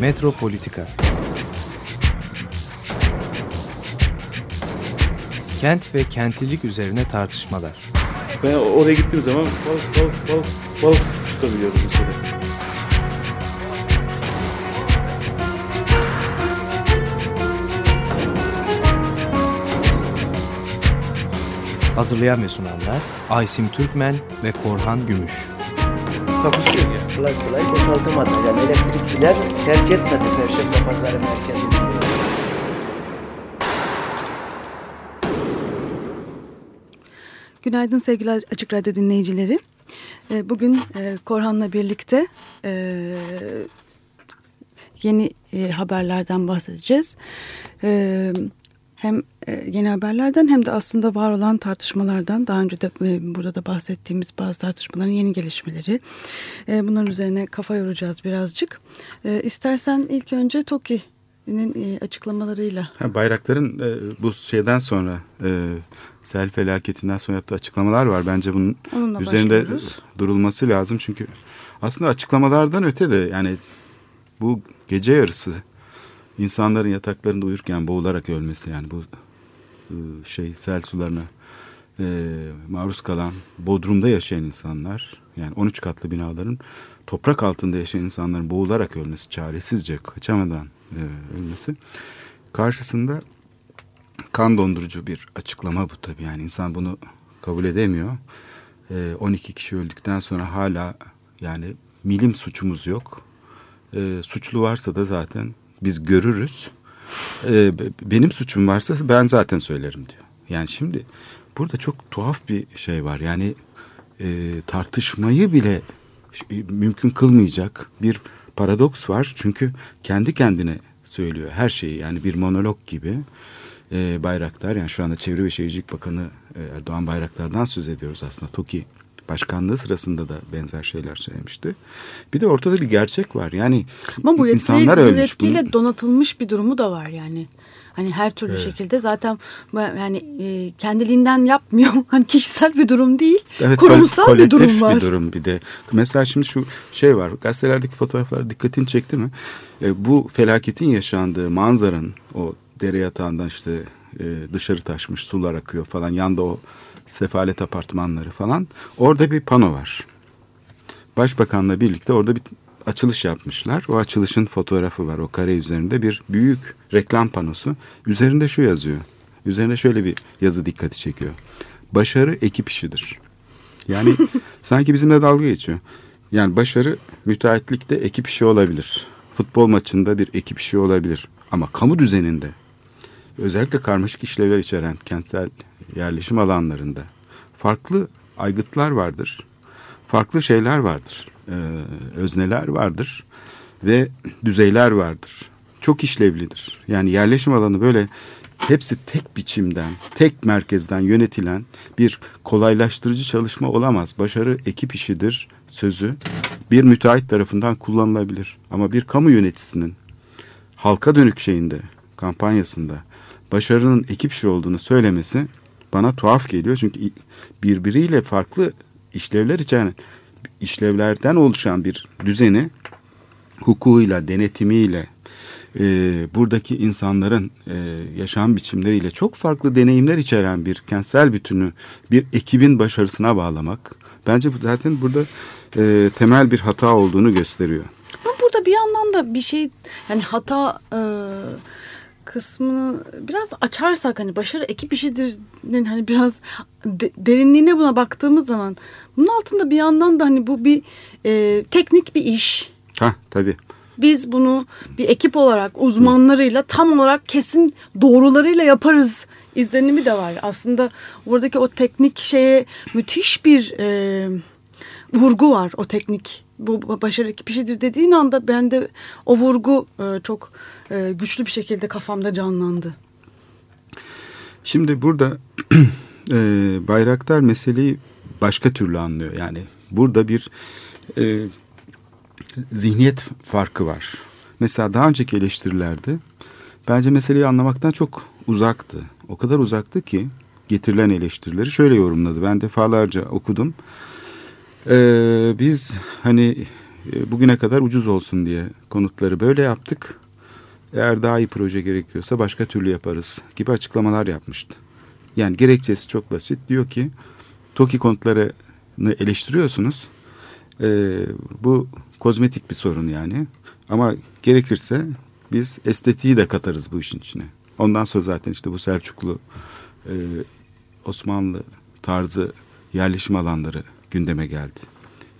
Metropolitika Kent ve kentlilik üzerine tartışmalar. Ben oraya gittiğim zaman balık balık balık balık tutabiliyorum mesela. Hazırlayan ve sunanlar Aysim Türkmen ve Korhan Gümüş. Takusuyor ya. kolay kolay boşaltamadı. Yani elektrikçiler terk etmedi Perşembe Pazarı merkezini. Günaydın sevgili Açık Radyo dinleyicileri. Ee, Bugün e, Korhan'la birlikte e, yeni e, haberlerden bahsedeceğiz. E, Hem e, yeni haberlerden hem de aslında var olan tartışmalardan daha önce de e, burada da bahsettiğimiz bazı tartışmaların yeni gelişmeleri. E, Bunların üzerine kafa yoracağız birazcık. İstersen ilk önce TOKİ'nin e, açıklamalarıyla Ha, bayrakların e, bu şeyden sonra e, sel felaketinden sonra yaptığı açıklamalar var. Bence bunun Onunla üzerinde başlıyoruz. durulması lazım. Çünkü aslında açıklamalardan öte de yani bu gece yarısı insanların yataklarında uyurken boğularak ölmesi yani bu e, şey sel sularına e, maruz kalan Bodrum'da yaşayan insanlar yani 13 katlı binaların toprak altında yaşayan insanların boğularak ölmesi çaresizce kaçamadan e, ölmesi karşısında kan dondurucu bir açıklama bu tabii yani insan bunu kabul edemiyor. E, 12 kişi öldükten sonra hala yani milim suçumuz yok. E, suçlu varsa da zaten biz görürüz. E, be- benim suçum varsa ben zaten söylerim diyor. Yani şimdi burada çok tuhaf bir şey var. Yani e, tartışmayı bile mümkün kılmayacak bir paradoks var. Çünkü kendi kendine söylüyor her şeyi yani bir monolog gibi. E, Bayraktar yani şu anda Çevre ve Şehircilik Bakanı e, Erdoğan Bayraktar'dan söz ediyoruz aslında. TOKİ başkanlığı sırasında da benzer şeyler söylemişti. Bir de ortada bir gerçek var. Yani Ama bu insanlar yetkiyle, bu ölmüş. yetkiyle Bunun- donatılmış bir durumu da var yani. Hani her türlü şekilde zaten bu- yani e, kendiliğinden yapmıyor. Hani kişisel bir durum değil. Evet, kurumsal bir durum var. bir durum bir de. Mesela şimdi şu şey var. Gazetelerdeki fotoğraflar dikkatini çekti mi? E, bu felaketin yaşandığı manzaranın o dere yatağından işte e, dışarı taşmış sular akıyor falan. Yanda o sefalet apartmanları falan. Orada bir pano var. Başbakanla birlikte orada bir açılış yapmışlar. O açılışın fotoğrafı var o kare üzerinde bir büyük reklam panosu. Üzerinde şu yazıyor. Üzerinde şöyle bir yazı dikkati çekiyor. Başarı ekip işidir. Yani sanki bizimle dalga geçiyor. Yani başarı müteahhitlikte ekip işi olabilir. Futbol maçında bir ekip işi olabilir. Ama kamu düzeninde özellikle karmaşık işlevler içeren kentsel yerleşim alanlarında farklı aygıtlar vardır. Farklı şeyler vardır. Ee, özneler vardır ve düzeyler vardır. Çok işlevlidir. Yani yerleşim alanı böyle hepsi tek biçimden, tek merkezden yönetilen bir kolaylaştırıcı çalışma olamaz. Başarı ekip işidir sözü bir müteahhit tarafından kullanılabilir. Ama bir kamu yöneticisinin halka dönük şeyinde, kampanyasında başarının ekip işi olduğunu söylemesi bana tuhaf geliyor. Çünkü birbiriyle farklı işlevler içeren işlevlerden oluşan bir düzeni hukukuyla, denetimiyle, e, buradaki insanların e, yaşam biçimleriyle çok farklı deneyimler içeren bir kentsel bütünü bir ekibin başarısına bağlamak bence zaten burada e, temel bir hata olduğunu gösteriyor. Ama burada bir yandan da bir şey yani hata e, kısmını biraz açarsak hani başarı ekip işidir'in hani biraz de- derinliğine buna baktığımız zaman bunun altında bir yandan da hani bu bir e, teknik bir iş. Ha tabii. Biz bunu bir ekip olarak uzmanlarıyla tam olarak kesin doğrularıyla yaparız izlenimi de var. Aslında oradaki o teknik şeye müthiş bir e, vurgu var o teknik. Bu başarı ekip işidir dediğin anda bende o vurgu e, çok e, güçlü bir şekilde kafamda canlandı. Şimdi burada e, Bayraktar meseleyi başka türlü anlıyor. Yani burada bir e, zihniyet farkı var. Mesela daha önceki eleştirilerde bence meseleyi anlamaktan çok uzaktı. O kadar uzaktı ki getirilen eleştirileri şöyle yorumladı. Ben defalarca okudum. Ee, biz hani e, bugüne kadar ucuz olsun diye konutları böyle yaptık. Eğer daha iyi proje gerekiyorsa başka türlü yaparız gibi açıklamalar yapmıştı. Yani gerekçesi çok basit. Diyor ki TOKİ konutlarını eleştiriyorsunuz. Ee, bu kozmetik bir sorun yani. Ama gerekirse biz estetiği de katarız bu işin içine. Ondan sonra zaten işte bu Selçuklu e, Osmanlı tarzı yerleşim alanları gündeme geldi.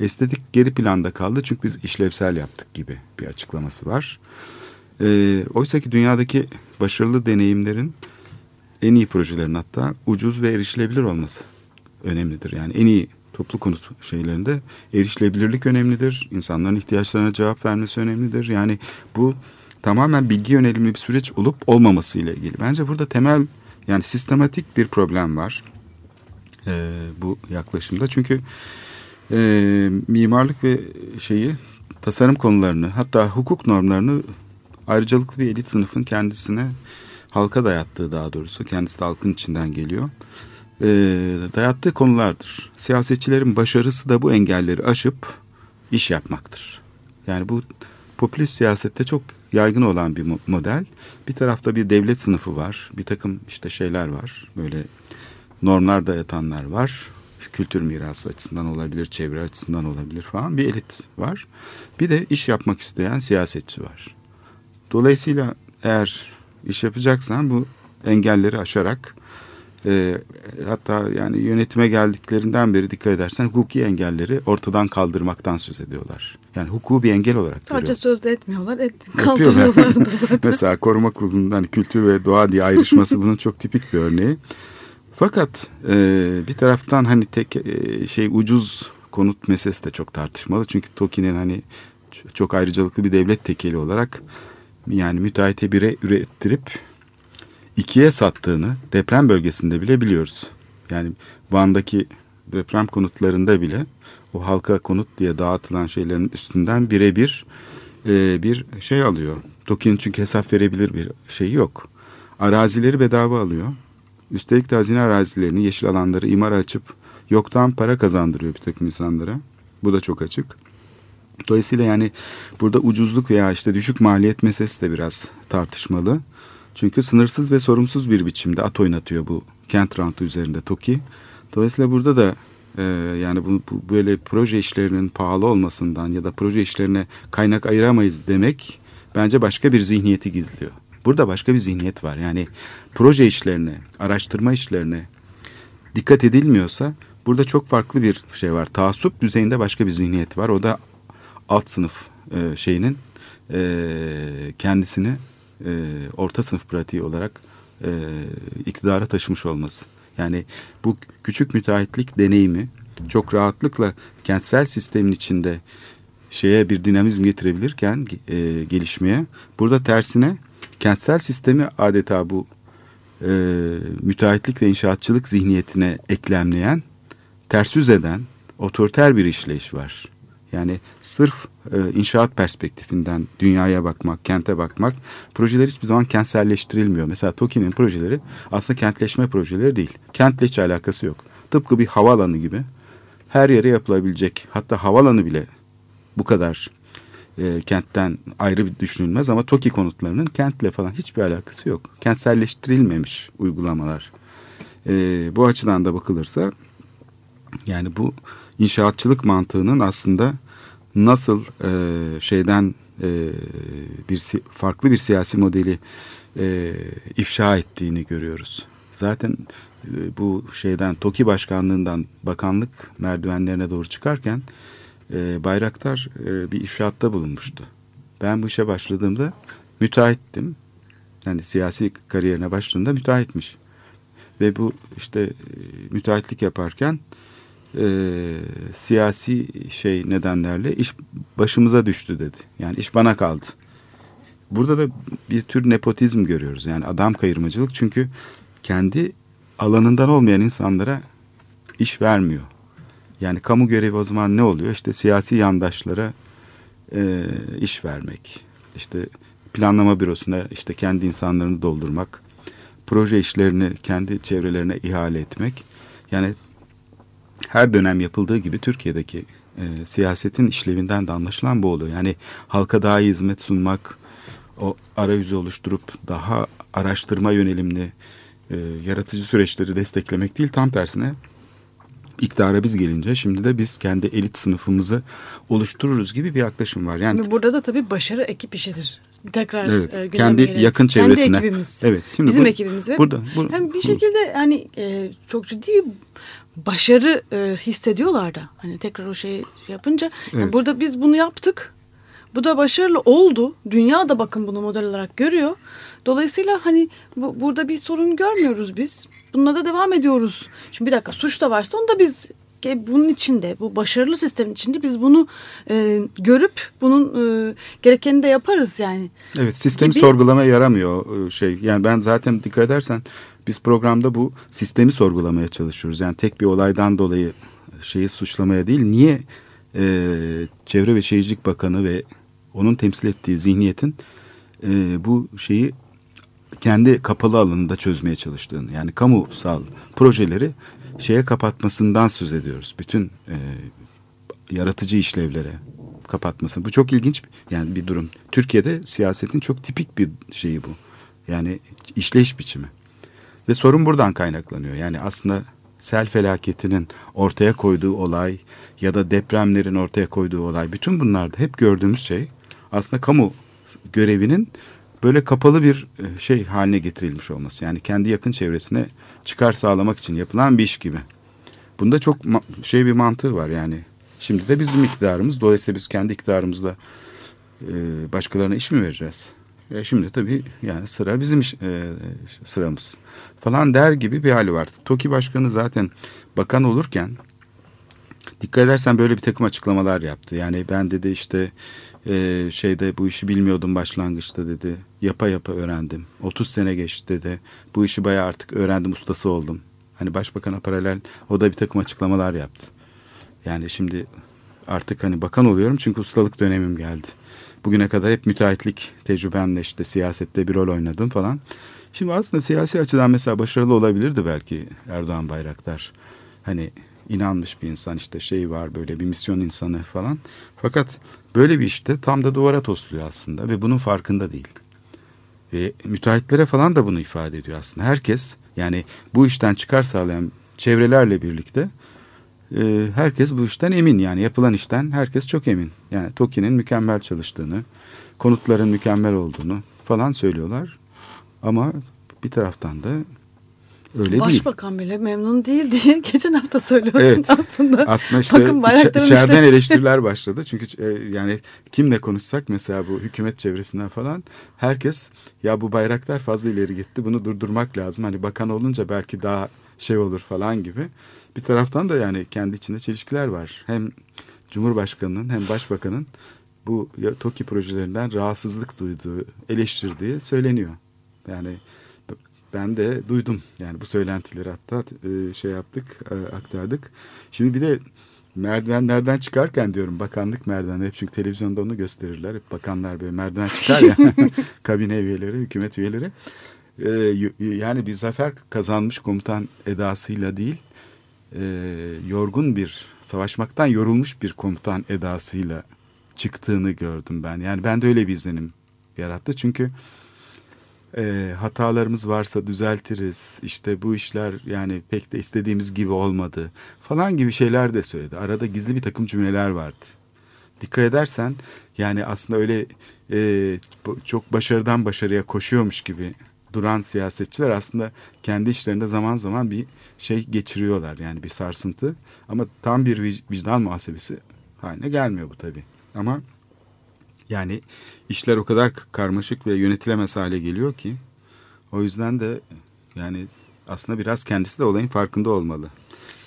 Estetik geri planda kaldı çünkü biz işlevsel yaptık gibi bir açıklaması var. E, Oysa ki dünyadaki başarılı deneyimlerin en iyi projelerin hatta ucuz ve erişilebilir olması önemlidir. Yani en iyi toplu konut şeylerinde erişilebilirlik önemlidir. İnsanların ihtiyaçlarına cevap vermesi önemlidir. Yani bu tamamen bilgi yönelimli bir süreç olup olmaması ile ilgili. Bence burada temel yani sistematik bir problem var e, bu yaklaşımda. Çünkü e, mimarlık ve şeyi tasarım konularını hatta hukuk normlarını ayrıcalıklı bir elit sınıfın kendisine halka dayattığı daha doğrusu kendisi de halkın içinden geliyor. E, dayattığı konulardır. Siyasetçilerin başarısı da bu engelleri aşıp iş yapmaktır. Yani bu popülist siyasette çok yaygın olan bir model. Bir tarafta bir devlet sınıfı var. Bir takım işte şeyler var. Böyle normlar dayatanlar var. Kültür mirası açısından olabilir, çevre açısından olabilir falan. Bir elit var. Bir de iş yapmak isteyen siyasetçi var. Dolayısıyla eğer iş yapacaksan bu engelleri aşarak e, hatta yani yönetime geldiklerinden beri dikkat edersen hukuki engelleri ortadan kaldırmaktan söz ediyorlar. Yani hukuku bir engel olarak Sadece görüyor. sözde etmiyorlar, et, kaldırıyorlar da zaten. Mesela koruma kurulundan kültür ve doğa diye ayrışması bunun çok tipik bir örneği. Fakat e, bir taraftan hani tek e, şey ucuz konut meselesi de çok tartışmalı. Çünkü TOKİ'nin hani çok ayrıcalıklı bir devlet tekeli olarak yani müteahhite bire ürettirip ikiye sattığını deprem bölgesinde bile biliyoruz. Yani Van'daki deprem konutlarında bile o halka konut diye dağıtılan şeylerin üstünden birebir e, bir şey alıyor. TOKİ'nin çünkü hesap verebilir bir şey yok. Arazileri bedava alıyor. Üstelik de hazine arazilerini, yeşil alanları imar açıp yoktan para kazandırıyor bir takım insanlara. Bu da çok açık. Dolayısıyla yani burada ucuzluk veya işte düşük maliyet meselesi de biraz tartışmalı. Çünkü sınırsız ve sorumsuz bir biçimde at oynatıyor bu kent rantı üzerinde TOKİ. Dolayısıyla burada da e, yani bu, bu böyle proje işlerinin pahalı olmasından ya da proje işlerine kaynak ayıramayız demek bence başka bir zihniyeti gizliyor. Burada başka bir zihniyet var. Yani proje işlerine, araştırma işlerine dikkat edilmiyorsa burada çok farklı bir şey var. Taassup düzeyinde başka bir zihniyet var. O da alt sınıf e, şeyinin e, kendisini e, orta sınıf pratiği olarak e, iktidara taşımış olması. Yani bu küçük müteahhitlik deneyimi çok rahatlıkla kentsel sistemin içinde şeye bir dinamizm getirebilirken e, gelişmeye burada tersine kentsel sistemi adeta bu e, müteahhitlik ve inşaatçılık zihniyetine eklemleyen, ters yüz eden otoriter bir işleyiş var. Yani sırf e, inşaat perspektifinden dünyaya bakmak, kente bakmak, projeler hiçbir zaman kentselleştirilmiyor. Mesela TOKİ'nin projeleri aslında kentleşme projeleri değil. Kentle hiç alakası yok. Tıpkı bir havaalanı gibi her yere yapılabilecek, hatta havaalanı bile bu kadar e, kentten ayrı bir düşünülmez ama TOKİ konutlarının kentle falan hiçbir alakası yok. Kentselleştirilmemiş uygulamalar. E, bu açıdan da bakılırsa yani bu inşaatçılık mantığının aslında nasıl e, şeyden e, bir farklı bir siyasi modeli e, ifşa ettiğini görüyoruz. Zaten e, bu şeyden TOKİ başkanlığından bakanlık merdivenlerine doğru çıkarken e, Bayraktar e, bir ifşaatta bulunmuştu. Ben bu işe başladığımda müteahhittim. Yani siyasi kariyerine başladığında müteahhitmiş. Ve bu işte e, müteahhitlik yaparken e, siyasi şey nedenlerle iş başımıza düştü dedi. Yani iş bana kaldı. Burada da bir tür nepotizm görüyoruz. Yani adam kayırmacılık çünkü kendi alanından olmayan insanlara iş vermiyor. Yani kamu görevi o zaman ne oluyor? İşte siyasi yandaşlara e, iş vermek. İşte planlama bürosuna işte kendi insanlarını doldurmak. Proje işlerini kendi çevrelerine ihale etmek. Yani her dönem yapıldığı gibi Türkiye'deki e, siyasetin işlevinden de anlaşılan bu oluyor. Yani halka daha iyi hizmet sunmak, o arayüzü oluşturup daha araştırma yönelimli e, yaratıcı süreçleri desteklemek değil tam tersine iktidara biz gelince şimdi de biz kendi elit sınıfımızı oluştururuz gibi bir yaklaşım var. Yani Burada da tabii başarı ekip işidir. Tekrar Evet, e, kendi yakın çevresine. Kendi ekibimiz. Evet, şimdi Bizim bu- ekibimiz. ve burada- bu- hem bir şekilde hani e, çok ciddi bir başarı e, hissediyorlar da. Hani tekrar o şeyi yapınca. yani Evet. burada biz bunu yaptık. Bu da başarılı oldu. Dünya da bakın bunu model olarak görüyor. Dolayısıyla hani bu, burada bir sorun görmüyoruz biz. Bununla da devam ediyoruz. Şimdi bir dakika suç da varsa onu da biz bunun içinde, bu başarılı sistemin içinde biz bunu e, görüp bunun e, gerekeni de yaparız yani. Evet sistemi gibi- sorgulamaya yaramıyor e, şey. Yani ben zaten dikkat edersen biz programda bu sistemi sorgulamaya çalışıyoruz. Yani tek bir olaydan dolayı şeyi suçlamaya değil. Niye e, Çevre ve Şehircilik Bakanı ve onun temsil ettiği zihniyetin e, bu şeyi kendi kapalı alanında çözmeye çalıştığını yani kamusal projeleri şeye kapatmasından söz ediyoruz. Bütün e, yaratıcı işlevlere kapatması. Bu çok ilginç yani bir durum. Türkiye'de siyasetin çok tipik bir şeyi bu. Yani işleyiş biçimi. Ve sorun buradan kaynaklanıyor. Yani aslında sel felaketinin ortaya koyduğu olay ya da depremlerin ortaya koyduğu olay bütün bunlarda hep gördüğümüz şey aslında kamu görevinin böyle kapalı bir e, şey haline getirilmiş olması. Yani kendi yakın çevresine çıkar sağlamak için yapılan bir iş gibi. Bunda çok şey bir mantığı var yani. Şimdi de bizim iktidarımız. Dolayısıyla biz kendi iktidarımızla e, başkalarına iş mi vereceğiz? E şimdi tabii yani sıra bizim iş, e, sıramız falan der gibi bir hali var. TOKİ Başkanı zaten bakan olurken dikkat edersen böyle bir takım açıklamalar yaptı. Yani ben dedi işte e, şeyde bu işi bilmiyordum başlangıçta dedi. Yapa yapa öğrendim. 30 sene geçti dedi. Bu işi bayağı artık öğrendim ustası oldum. Hani başbakana paralel o da bir takım açıklamalar yaptı. Yani şimdi artık hani bakan oluyorum çünkü ustalık dönemim geldi. Bugüne kadar hep müteahhitlik tecrübemle işte siyasette bir rol oynadım falan. Şimdi aslında siyasi açıdan mesela başarılı olabilirdi belki Erdoğan Bayraktar. Hani inanmış bir insan işte şey var böyle bir misyon insanı falan. Fakat böyle bir işte tam da duvara tosluyor aslında ve bunun farkında değil. Ve müteahhitlere falan da bunu ifade ediyor aslında. Herkes yani bu işten çıkar sağlayan çevrelerle birlikte e, herkes bu işten emin. Yani yapılan işten herkes çok emin. Yani TOKİ'nin mükemmel çalıştığını, konutların mükemmel olduğunu falan söylüyorlar. Ama bir taraftan da öyle değil. Başbakan bile memnun değil diye geçen hafta söylüyordun Evet. aslında. Aslında işte Bakın Bayraktar'ın içeriden işte- eleştiriler başladı. Çünkü e, yani kimle konuşsak mesela bu hükümet çevresinden falan herkes ya bu bayraktar fazla ileri gitti bunu durdurmak lazım. Hani bakan olunca belki daha şey olur falan gibi. Bir taraftan da yani kendi içinde çelişkiler var. Hem Cumhurbaşkanı'nın hem Başbakan'ın bu TOKİ projelerinden rahatsızlık duyduğu, eleştirdiği söyleniyor. Yani ben de duydum yani bu söylentileri hatta e, şey yaptık e, aktardık. Şimdi bir de merdivenlerden çıkarken diyorum bakanlık merdivenleri hep çünkü televizyonda onu gösterirler. Hep bakanlar böyle merdiven çıkar ya kabine üyeleri, hükümet üyeleri. E, yani bir zafer kazanmış komutan edasıyla değil e, yorgun bir savaşmaktan yorulmuş bir komutan edasıyla çıktığını gördüm ben. Yani ben de öyle bir izlenim yarattı çünkü e, hatalarımız varsa düzeltiriz. İşte bu işler yani pek de istediğimiz gibi olmadı falan gibi şeyler de söyledi. Arada gizli bir takım cümleler vardı. Dikkat edersen yani aslında öyle e, çok başarıdan başarıya koşuyormuş gibi duran siyasetçiler aslında kendi işlerinde zaman zaman bir şey geçiriyorlar. Yani bir sarsıntı ama tam bir vic- vicdan muhasebesi haline gelmiyor bu tabii. Ama yani işler o kadar karmaşık ve yönetilemez hale geliyor ki o yüzden de yani aslında biraz kendisi de olayın farkında olmalı.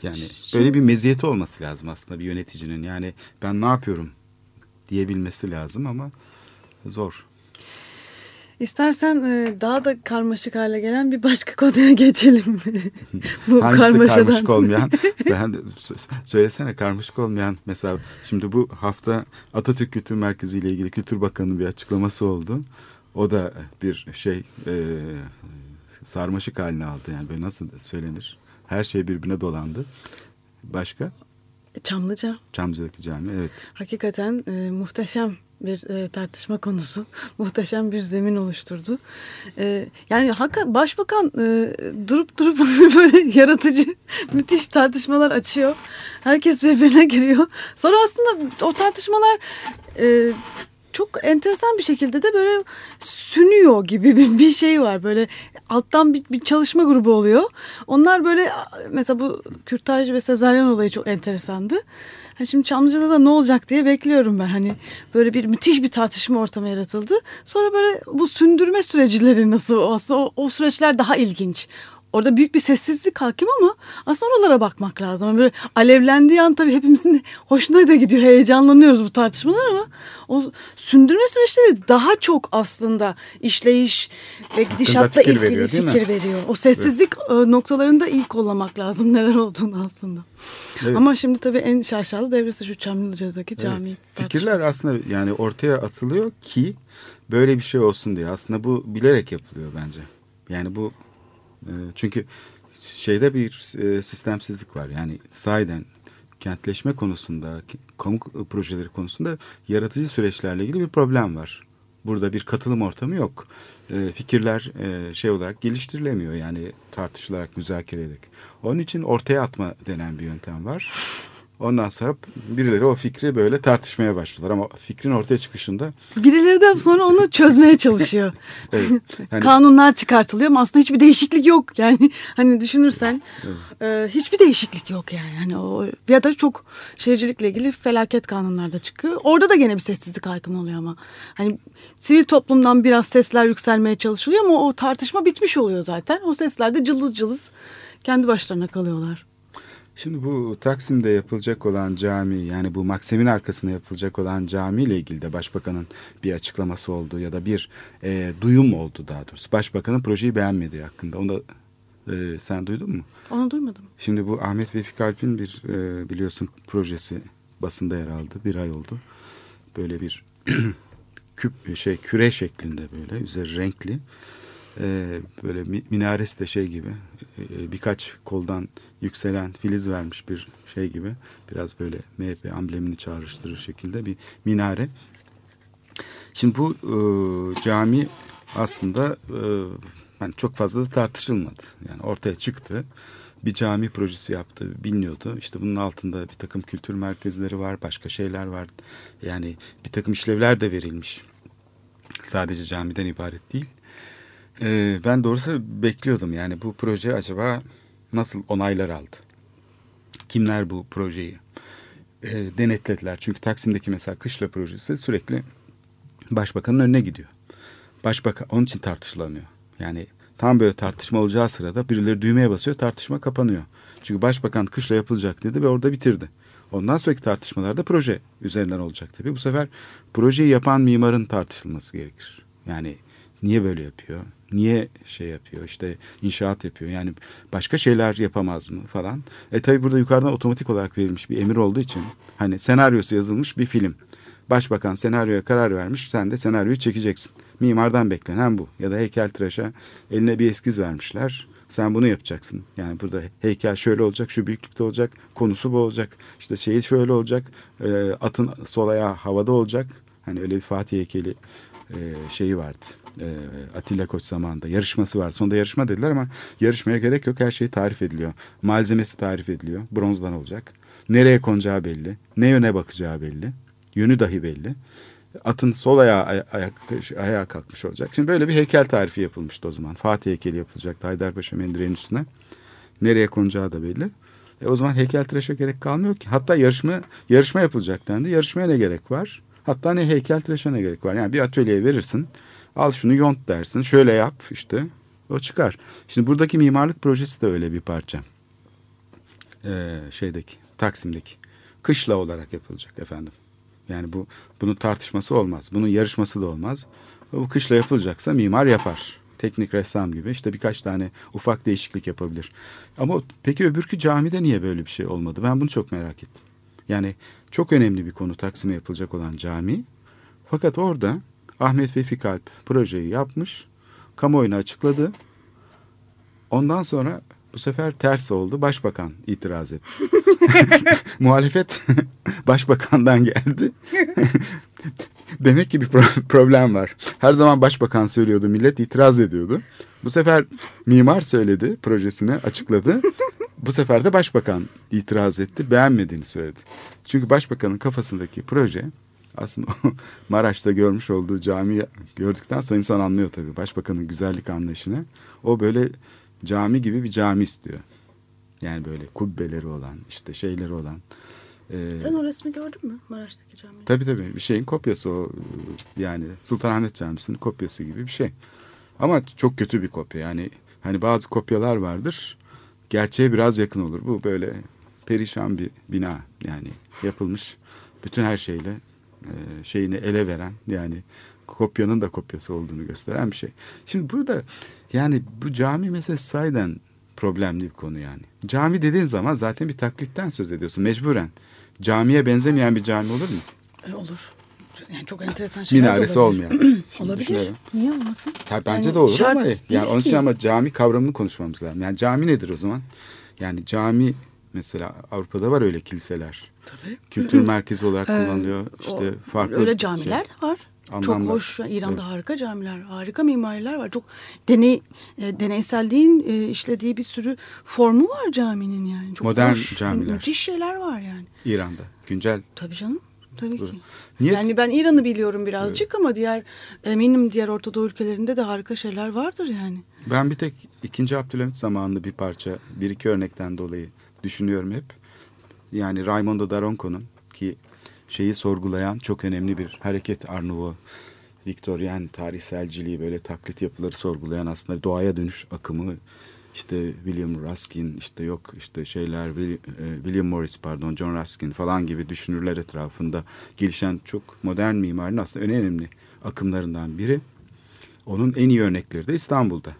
Yani böyle bir meziyeti olması lazım aslında bir yöneticinin. Yani ben ne yapıyorum diyebilmesi lazım ama zor. İstersen e, daha da karmaşık hale gelen bir başka konuya geçelim. Bu Hangisi karmaşadan. karmaşık olmayan? ben söylesene karmaşık olmayan. Mesela şimdi bu hafta Atatürk Kültür Merkezi ile ilgili Kültür Bakanı'nın bir açıklaması oldu. O da bir şey e, sarmaşık haline aldı. Yani böyle nasıl söylenir? Her şey birbirine dolandı. Başka? Çamlıca. Çamlıca'daki cami evet. Hakikaten e, muhteşem bir e, tartışma konusu, muhteşem bir zemin oluşturdu. E, yani hakikaten başbakan e, durup durup böyle yaratıcı, müthiş tartışmalar açıyor. Herkes birbirine giriyor. Sonra aslında o tartışmalar e, çok enteresan bir şekilde de böyle sünüyor gibi bir, bir şey var. Böyle alttan bir, bir çalışma grubu oluyor. Onlar böyle mesela bu kürtaj ve sezaryen olayı çok enteresandı. Ha şimdi Çamlıca'da da ne olacak diye bekliyorum ben. Hani böyle bir müthiş bir tartışma ortamı yaratıldı. Sonra böyle bu sündürme sürecileri nasıl aslında o, o süreçler daha ilginç. Orada büyük bir sessizlik hakim ama aslında oralara bakmak lazım. Böyle alevlendiği an tabii hepimizin hoşuna da gidiyor. Heyecanlanıyoruz bu tartışmalar ama o sündürme süreçleri daha çok aslında işleyiş ve gidişatla fikir ilgili veriyor, değil mi? fikir veriyor. O sessizlik e, noktalarında ilk olmak lazım neler olduğunu aslında. Evet. Ama şimdi tabii en şaşalı devresi şu Çamlıca'daki cami. Evet. Fikirler aslında yani ortaya atılıyor ki böyle bir şey olsun diye. Aslında bu bilerek yapılıyor bence. Yani bu e, çünkü şeyde bir e, sistemsizlik var. Yani sahiden kentleşme konusunda, kamu projeleri konusunda yaratıcı süreçlerle ilgili bir problem var. Burada bir katılım ortamı yok. E, fikirler e, şey olarak geliştirilemiyor yani tartışılarak, müzakere ederek. Onun için ortaya atma denen bir yöntem var. Ondan sonra birileri o fikri böyle tartışmaya başlıyorlar ama fikrin ortaya çıkışında Birileri de sonra onu çözmeye çalışıyor. evet, hani Kanunlar çıkartılıyor ama aslında hiçbir değişiklik yok. Yani hani düşünürsen e, hiçbir değişiklik yok yani. Hani o ya da çok şehircilikle ilgili felaket kanunlarda çıkıyor. Orada da gene bir sessizlik hakim oluyor ama. Hani sivil toplumdan biraz sesler yükselmeye çalışılıyor ama o tartışma bitmiş oluyor zaten. O sesler de cılız cılız kendi başlarına kalıyorlar. Şimdi bu Taksim'de yapılacak olan cami yani bu Maksim'in arkasında yapılacak olan cami ile ilgili de başbakanın bir açıklaması oldu ya da bir e, duyum oldu daha doğrusu. Başbakanın projeyi beğenmediği hakkında. Onu da e, sen duydun mu? Onu duymadım. Şimdi bu Ahmet Vefik Alp'in bir e, biliyorsun projesi basında yer aldı. Bir ay oldu. Böyle bir küp şey küre şeklinde böyle üzeri renkli. E, böyle mi- minaresi de şey gibi e, birkaç koldan yükselen filiz vermiş bir şey gibi. Biraz böyle MHP amblemini çağrıştırır şekilde bir minare. Şimdi bu e, cami aslında e, yani çok fazla da tartışılmadı. Yani ortaya çıktı. Bir cami projesi yaptı, biliniyordu. İşte bunun altında bir takım kültür merkezleri var, başka şeyler var. Yani bir takım işlevler de verilmiş. Sadece camiden ibaret değil. Ee, ben doğrusu bekliyordum yani bu proje acaba nasıl onaylar aldı? Kimler bu projeyi e, denetlediler? Çünkü Taksim'deki mesela kışla projesi sürekli başbakanın önüne gidiyor. Başbakan onun için tartışılamıyor. Yani tam böyle tartışma olacağı sırada birileri düğmeye basıyor tartışma kapanıyor. Çünkü başbakan kışla yapılacak dedi ve orada bitirdi. Ondan sonraki tartışmalarda proje üzerinden olacak tabii. Bu sefer projeyi yapan mimarın tartışılması gerekir. Yani niye böyle yapıyor? Niye şey yapıyor? İşte inşaat yapıyor. Yani başka şeyler yapamaz mı falan. E tabii burada yukarıdan otomatik olarak verilmiş bir emir olduğu için hani senaryosu yazılmış bir film. Başbakan senaryoya karar vermiş. Sen de senaryoyu çekeceksin. Mimardan beklenen bu. Ya da heykeltıraşa eline bir eskiz vermişler. Sen bunu yapacaksın. Yani burada heykel şöyle olacak, şu büyüklükte olacak, konusu bu olacak. İşte şeyi şöyle olacak, e, atın sol ayağı havada olacak. Hani öyle bir Fatih heykeli e, şeyi vardı. E, Atilla Koç zamanında yarışması var. Sonunda yarışma dediler ama yarışmaya gerek yok. Her şey tarif ediliyor. Malzemesi tarif ediliyor. Bronzdan olacak. Nereye konacağı belli. Ne yöne bakacağı belli. Yönü dahi belli. Atın sol ayağı ay- ayak, ayağa kalkmış olacak. Şimdi böyle bir heykel tarifi yapılmıştı o zaman. Fatih heykeli yapılacaktı Haydarpaşa mendireğinin üstüne. Nereye konacağı da belli. E o zaman heykeltıraşa gerek kalmıyor ki. Hatta yarışma yarışma yapılacak dendi. Yarışmaya ne gerek var? Hatta ne heykeltıraşa ne gerek var? Yani bir atölyeye verirsin. Al şunu yont dersin. Şöyle yap işte. O çıkar. Şimdi buradaki mimarlık projesi de öyle bir parça. Ee, şeydeki Taksim'deki. Kışla olarak yapılacak efendim. Yani bu bunun tartışması olmaz. Bunun yarışması da olmaz. Bu kışla yapılacaksa mimar yapar. Teknik ressam gibi işte birkaç tane ufak değişiklik yapabilir. Ama peki öbürkü camide niye böyle bir şey olmadı? Ben bunu çok merak ettim. Yani çok önemli bir konu Taksim'e yapılacak olan cami. Fakat orada Ahmet Vefik Alp projeyi yapmış. Kamuoyuna açıkladı. Ondan sonra Bu sefer ters oldu. Başbakan itiraz etti. Muhalefet başbakandan geldi. Demek ki bir problem var. Her zaman başbakan söylüyordu, millet itiraz ediyordu. Bu sefer mimar söyledi, projesini açıkladı. Bu sefer de başbakan itiraz etti, beğenmediğini söyledi. Çünkü başbakanın kafasındaki proje aslında Maraş'ta görmüş olduğu camiyi gördükten sonra insan anlıyor tabii başbakanın güzellik anlayışını. O böyle cami gibi bir cami istiyor. Yani böyle kubbeleri olan, işte şeyleri olan. Ee, Sen o resmi gördün mü Maraş'taki camiyi? Tabii tabii bir şeyin kopyası o. Yani Sultanahmet Camisi'nin kopyası gibi bir şey. Ama çok kötü bir kopya. Yani hani bazı kopyalar vardır. Gerçeğe biraz yakın olur. Bu böyle perişan bir bina yani yapılmış. Bütün her şeyle e, şeyini ele veren yani kopyanın da kopyası olduğunu gösteren bir şey. Şimdi burada yani bu cami meselesi sayeden problemli bir konu yani. Cami dediğin zaman zaten bir taklitten söz ediyorsun mecburen. Camiye benzemeyen bir cami olur mu? E, olur. Yani çok enteresan şeyler Minaresi olmayan. olabilir. Niye olmasın? Tabii bence yani de olur ama yani onun için ama cami kavramını konuşmamız lazım. Yani cami nedir o zaman? Yani cami mesela Avrupa'da var öyle kiliseler. Tabii. Kültür merkezi olarak kullanılıyor. İşte o, farklı öyle camiler şey. de var. Anlamda. Çok hoş. İran'da evet. harika camiler, harika mimariler var. Çok deney e, deneyselliğin e, işlediği bir sürü formu var caminin yani. Çok Modern hoş, camiler. Müthiş şeyler var yani. İran'da. Güncel. Tabii canım. Tabii ki. Niye? Yani ben İran'ı biliyorum birazcık evet. ama diğer eminim diğer Orta Doğu ülkelerinde de harika şeyler vardır yani. Ben bir tek ikinci Abdülhamit zamanlı bir parça, bir iki örnekten dolayı düşünüyorum hep. Yani Raimondo Daronco'nun ki şeyi sorgulayan çok önemli bir hareket Arnavut Victorian tarihselciliği böyle taklit yapıları sorgulayan aslında doğaya dönüş akımı işte William Ruskin işte yok işte şeyler e, William Morris pardon John Ruskin falan gibi düşünürler etrafında gelişen çok modern mimarinin aslında önemli akımlarından biri. Onun en iyi örnekleri de İstanbul'da.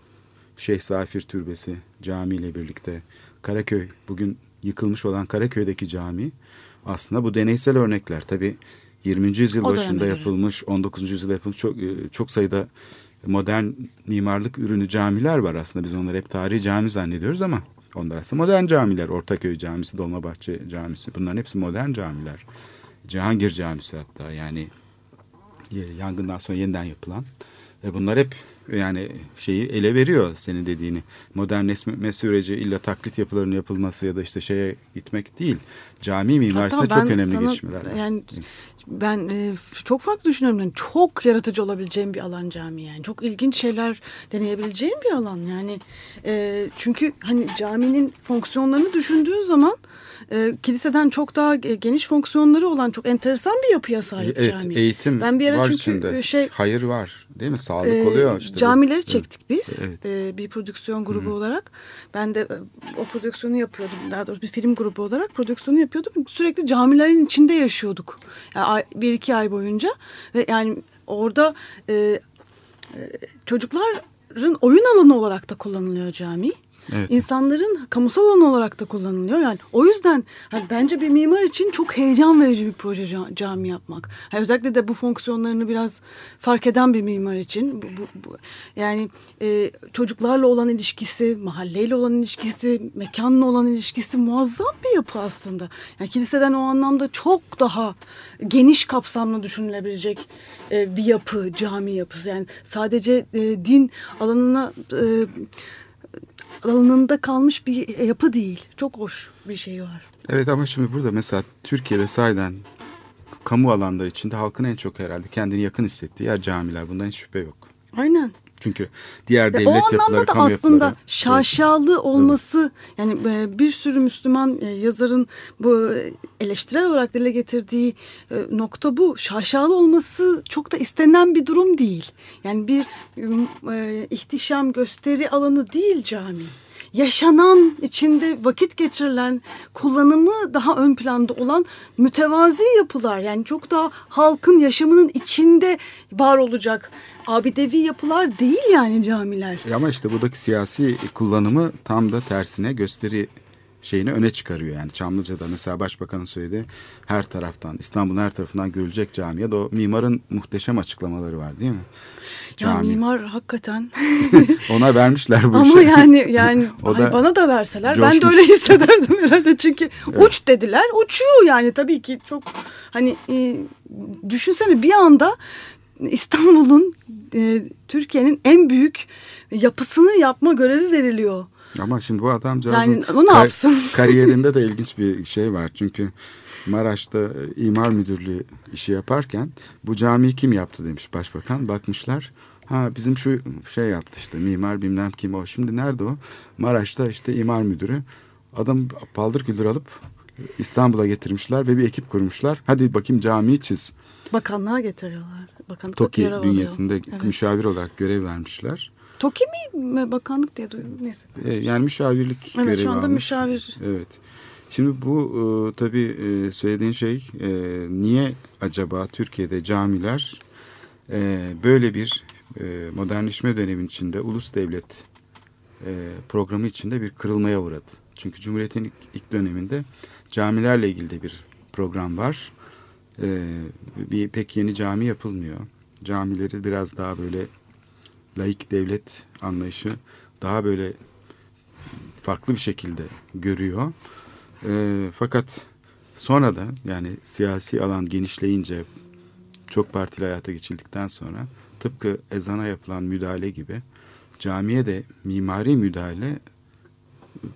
Şeyh Zafir Türbesi cami ile birlikte Karaköy bugün yıkılmış olan Karaköy'deki cami aslında bu deneysel örnekler. Tabi 20. yüzyıl başında yapılmış, 19. yüzyılda yapılmış çok, e, çok sayıda modern mimarlık ürünü camiler var aslında. Biz onları hep tarihi cami zannediyoruz ama onlar aslında modern camiler. Ortaköy Camisi, Dolmabahçe Camisi bunların hepsi modern camiler. Cihangir Camisi hatta yani yangından sonra yeniden yapılan. E bunlar hep yani şeyi ele veriyor senin dediğini. Modernleşme süreci illa taklit yapılarının yapılması ya da işte şeye gitmek değil. Cami mimarisinde çok önemli sana, gelişmeler var. Yani ben e, çok farklı düşünüyorum. Yani çok yaratıcı olabileceğim bir alan cami yani. Çok ilginç şeyler deneyebileceğim bir alan yani. E, çünkü hani caminin fonksiyonlarını düşündüğün zaman e, kiliseden çok daha geniş fonksiyonları olan çok enteresan bir yapıya sahip evet, cami. Eğitim ben bir ara var çünkü içinde. E, şey, Hayır var değil mi? Sağlık e, oluyor işte. Camileri bu. çektik biz evet. e, bir prodüksiyon grubu Hı. olarak. Ben de e, o prodüksiyonu yapıyordum. Daha doğrusu bir film grubu olarak prodüksiyonu yapıyordum. Sürekli camilerin içinde yaşıyorduk. Yani bir iki ay boyunca ve yani orada e, e, çocukların oyun alanı olarak da kullanılıyor cami. Evet. İnsanların kamusal alan olarak da kullanılıyor. Yani o yüzden hani bence bir mimar için çok heyecan verici bir proje cami yapmak. Yani özellikle de bu fonksiyonlarını biraz fark eden bir mimar için bu, bu, bu yani e, çocuklarla olan ilişkisi, mahalleyle olan ilişkisi, mekanla olan ilişkisi muazzam bir yapı aslında. Yani kiliseden o anlamda çok daha geniş kapsamlı düşünülebilecek e, bir yapı, cami yapısı. Yani sadece e, din alanına e, alanında kalmış bir yapı değil. Çok hoş bir şey var. Evet ama şimdi burada mesela Türkiye'de sayeden kamu alanları içinde halkın en çok herhalde kendini yakın hissettiği yer camiler. Bundan hiç şüphe yok. Aynen. Çünkü diğer devlet yapıları, yapıları... O anlamda da aslında şaşalı olması yani e, bir sürü Müslüman e, yazarın bu eleştirel olarak dile getirdiği e, nokta bu. Şaşalı olması çok da istenen bir durum değil. Yani bir ihtişam gösteri alanı değil cami yaşanan, içinde vakit geçirilen, kullanımı daha ön planda olan mütevazi yapılar. Yani çok daha halkın yaşamının içinde var olacak abidevi yapılar değil yani camiler. E ama işte buradaki siyasi kullanımı tam da tersine gösteri şeyini öne çıkarıyor. Yani Çamlıca'da mesela başbakanın söylediği her taraftan İstanbul'un her tarafından görülecek cami ya da o mimarın muhteşem açıklamaları var değil mi? Ya Cami. mimar hakikaten Ona vermişler bu ama işi. yani yani O da bana da verseler ben de coşmuş. öyle hissederdim herhalde çünkü uç dediler uçuyor yani tabii ki çok hani e, düşünsene bir anda İstanbul'un e, Türkiye'nin en büyük yapısını yapma görevi veriliyor. Ama şimdi bu adamcağızın Yani o ne yapsın? kariyerinde de ilginç bir şey var. Çünkü Maraş'ta imar müdürlüğü işi yaparken bu camiyi kim yaptı demiş başbakan. Bakmışlar ha bizim şu şey yaptı işte mimar bilmem kim o. Şimdi nerede o? Maraş'ta işte imar müdürü. Adam paldır küldür alıp İstanbul'a getirmişler ve bir ekip kurmuşlar. Hadi bakayım camiyi çiz. Bakanlığa getiriyorlar. Bakanlık TOKİ bünyesinde Evet. müşavir olarak görev vermişler. TOKİ mi bakanlık diye duydum. Neyse. E, yani müşavirlik Evet görevi şu anda almış. müşavir. Evet. Şimdi bu e, tabii e, söylediğin şey e, niye acaba Türkiye'de camiler e, böyle bir e, modernleşme dönemin içinde ulus devlet e, programı içinde bir kırılmaya uğradı. Çünkü Cumhuriyet'in ilk, ilk döneminde camilerle ilgili de bir program var. E, bir pek yeni cami yapılmıyor. Camileri biraz daha böyle laik devlet anlayışı daha böyle farklı bir şekilde görüyor. E, fakat sonra da yani siyasi alan genişleyince çok partili hayata geçildikten sonra tıpkı ezana yapılan müdahale gibi camiye de mimari müdahale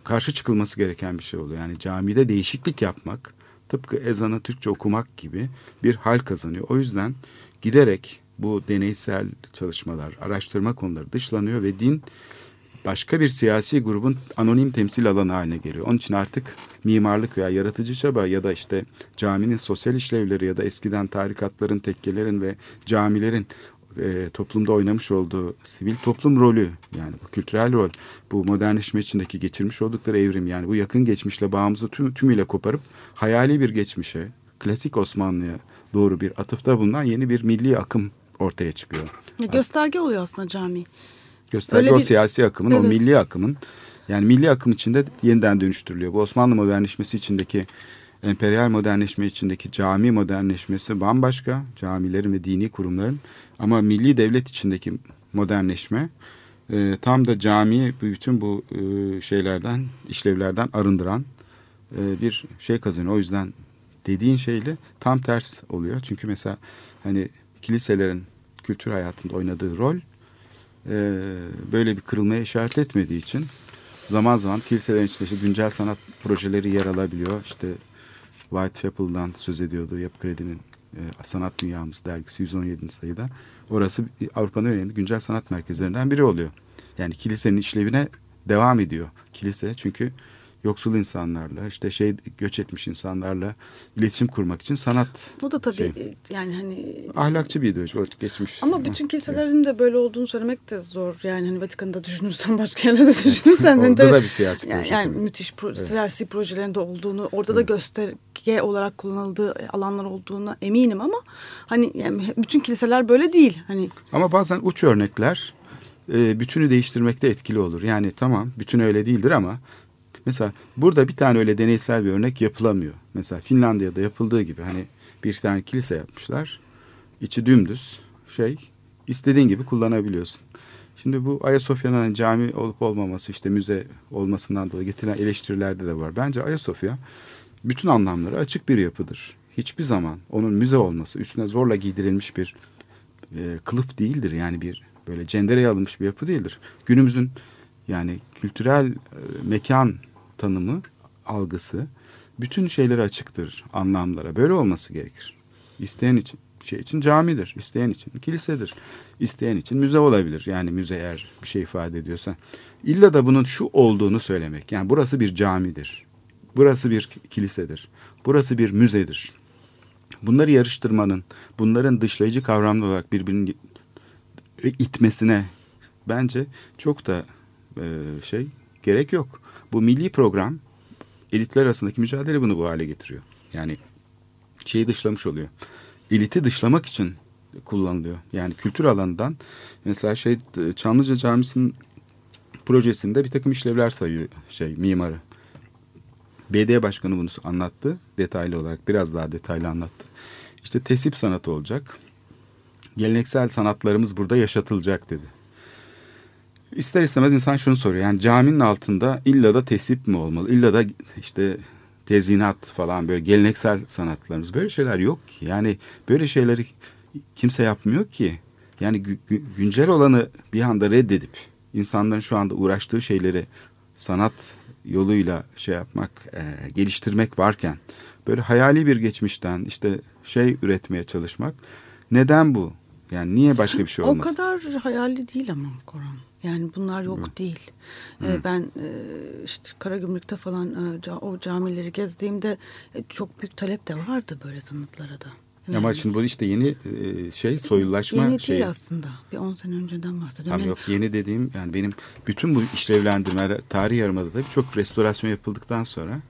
karşı çıkılması gereken bir şey oluyor. Yani camide değişiklik yapmak tıpkı ezanı Türkçe okumak gibi bir hal kazanıyor. O yüzden giderek bu deneysel çalışmalar, araştırma konuları dışlanıyor ve din başka bir siyasi grubun anonim temsil alanı haline geliyor. Onun için artık mimarlık veya yaratıcı çaba ya da işte caminin sosyal işlevleri ya da eskiden tarikatların, tekkelerin ve camilerin e, toplumda oynamış olduğu sivil toplum rolü yani bu kültürel rol, bu modernleşme içindeki geçirmiş oldukları evrim yani bu yakın geçmişle bağımızı tüm, tümüyle koparıp hayali bir geçmişe, klasik Osmanlı'ya doğru bir atıfta bulunan yeni bir milli akım ortaya çıkıyor. Ya gösterge oluyor aslında cami. Gösterge Öyle o bir- siyasi akımın, o Evet. milli akımın yani milli akım içinde yeniden dönüştürülüyor. Bu Osmanlı modernleşmesi içindeki emperyal modernleşme içindeki cami modernleşmesi bambaşka. Camilerin ve dini kurumların ama milli devlet içindeki modernleşme e, tam da camiyi bütün bu e, şeylerden, işlevlerden arındıran e, bir şey kazanıyor. O yüzden dediğin şeyle tam ters oluyor. Çünkü mesela hani kiliselerin kültür hayatında oynadığı rol e, böyle bir kırılmaya işaret etmediği için zaman zaman kiliselerin içinde işte güncel sanat projeleri yer alabiliyor. İşte Whitechapel'dan söz ediyordu Yapı Kredi'nin e, Sanat Dünyamız dergisi 117. sayıda. Orası Avrupa'nın önemli güncel sanat merkezlerinden biri oluyor. Yani kilisenin işlevine devam ediyor. Kilise çünkü yoksul insanlarla işte şey göç etmiş insanlarla iletişim kurmak için sanat O da tabii Şey. e, yani hani ahlakçı bir ideoloji geçmiş. ama bütün kiliselerin de böyle olduğunu söylemek de zor. Yani hani Vatikan'da düşünürsen başka yerlerde düşünürsen. hani Orada tabii- da bir siyasi yani, proje yani tabii. müthiş pro- siyasi projelerinde olduğunu, orada da gösterge olarak kullanıldığı alanlar olduğuna eminim ama hani yani bütün kiliseler böyle değil. Hani Ama bazen uç örnekler e, bütünü değiştirmekte etkili olur. Yani tamam bütün öyle değildir ama mesela burada bir tane öyle deneysel bir örnek yapılamıyor. Mesela Finlandiya'da yapıldığı gibi hani bir tane kilise yapmışlar. İçi dümdüz şey istediğin gibi kullanabiliyorsun. Şimdi bu Ayasofya'nın hani cami olup olmaması işte müze olmasından dolayı getirilen eleştirilerde de var. Bence Ayasofya bütün anlamları açık bir yapıdır. Hiçbir zaman onun müze olması üstüne zorla giydirilmiş bir e, kılıf değildir. Yani bir böyle cendereye alınmış bir yapı değildir. Günümüzün yani kültürel e, mekan tanımı, algısı bütün şeylere açıktır, anlamlara. Böyle olması gerekir. İsteyen için şey için camidir, isteyen için kilisedir, isteyen için müze olabilir. Yani müze eğer bir şey ifade ediyorsa. İlla da bunun şu olduğunu söylemek. Yani burası bir camidir. Burası bir kilisedir. Burası bir müzedir. Bunları yarıştırmanın, bunların dışlayıcı kavramlı olarak birbirini itmesine bence çok da e, şey gerek yok. Bu milli program elitler arasındaki mücadele bunu bu hale getiriyor. Yani şeyi dışlamış oluyor. Eliti dışlamak için kullanılıyor. Yani kültür alanından mesela şey Çamlıca Camisi'nin projesinde bir takım işlevler sayıyor şey mimarı. BD Başkanı bunu anlattı detaylı olarak biraz daha detaylı anlattı. İşte tesip sanatı olacak. Geleneksel sanatlarımız burada yaşatılacak dedi. İster istemez insan şunu soruyor. Yani caminin altında illa da tesip mi olmalı? İlla da işte tezinat falan böyle geleneksel sanatlarımız böyle şeyler yok ki. Yani böyle şeyleri kimse yapmıyor ki. Yani gü- güncel olanı bir anda reddedip insanların şu anda uğraştığı şeyleri sanat yoluyla şey yapmak, e, geliştirmek varken böyle hayali bir geçmişten işte şey üretmeye çalışmak neden bu? Yani niye başka bir şey olmasın? O kadar hayali değil ama Koran. Yani bunlar yok Hı. değil. Ee, ben e, işte Karagümrük'te falan e, o camileri gezdiğimde e, çok büyük talep de vardı böyle sanatlara da. Yani, Ama şimdi bu işte yeni şey soyulaşma yeni şeyi. değil aslında. Bir 10 sene önceden bahsediyorum. Ama yok yeni dediğim yani benim bütün bu işlevlendirme tarih yarımada da birçok restorasyon yapıldıktan sonra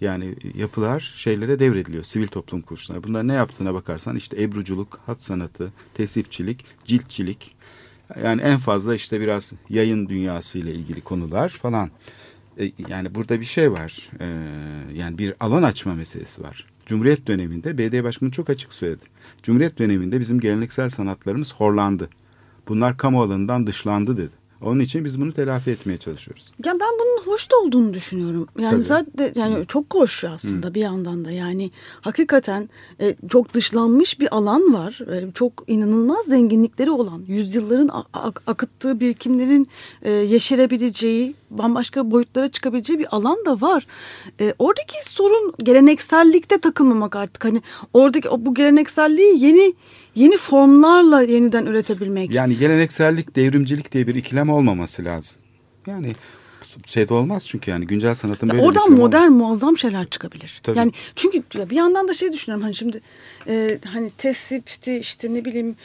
yani yapılar şeylere devrediliyor. Sivil toplum kuruluşlarına. Bunlar ne yaptığına bakarsan işte ebruculuk, hat sanatı, tesipçilik, ciltçilik. Yani en fazla işte biraz yayın dünyası ile ilgili konular falan. E, yani burada bir şey var. E, yani bir alan açma meselesi var. Cumhuriyet döneminde BD Başkanı çok açık söyledi. Cumhuriyet döneminde bizim geleneksel sanatlarımız horlandı. Bunlar kamu alanından dışlandı dedi. Onun için biz bunu telafi etmeye çalışıyoruz. Ya ben bunun hoş da olduğunu düşünüyorum. Yani Tabii. zaten yani Hı. çok hoş aslında Hı. bir yandan da. Yani hakikaten e, çok dışlanmış bir alan var. E, çok inanılmaz zenginlikleri olan, yüzyılların ak akıttığı birikimlerin e, yeşerebileceği, bambaşka boyutlara çıkabileceği bir alan da var. E, oradaki sorun geleneksellikte takılmamak artık. Hani oradaki o, bu gelenekselliği yeni yeni formlarla yeniden üretebilmek. Yani geleneksellik, devrimcilik diye bir ikilem olmaması lazım. Yani şeyde olmaz çünkü yani güncel sanatın böyle Oradan bir modern olmaz. muazzam şeyler çıkabilir. Tabii. Yani çünkü ya bir yandan da şey düşünüyorum hani şimdi e, hani tesipti işte ne bileyim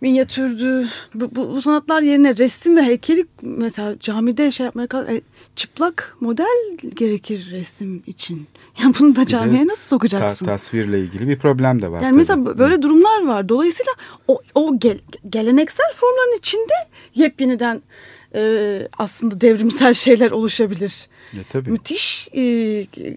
minyatürdü. Bu, bu, bu sanatlar yerine resim ve heykeli mesela camide şey yapmaya kal e, çıplak model gerekir resim için. Yani bunu da camiye nasıl sokacaksın? Ta tasvirle ilgili bir problem de var. Yani tabii. mesela böyle durumlar var. Dolayısıyla o, o gel, geleneksel formların içinde yepyeniden e, aslında devrimsel şeyler oluşabilir. E, tabii. Müthiş. E,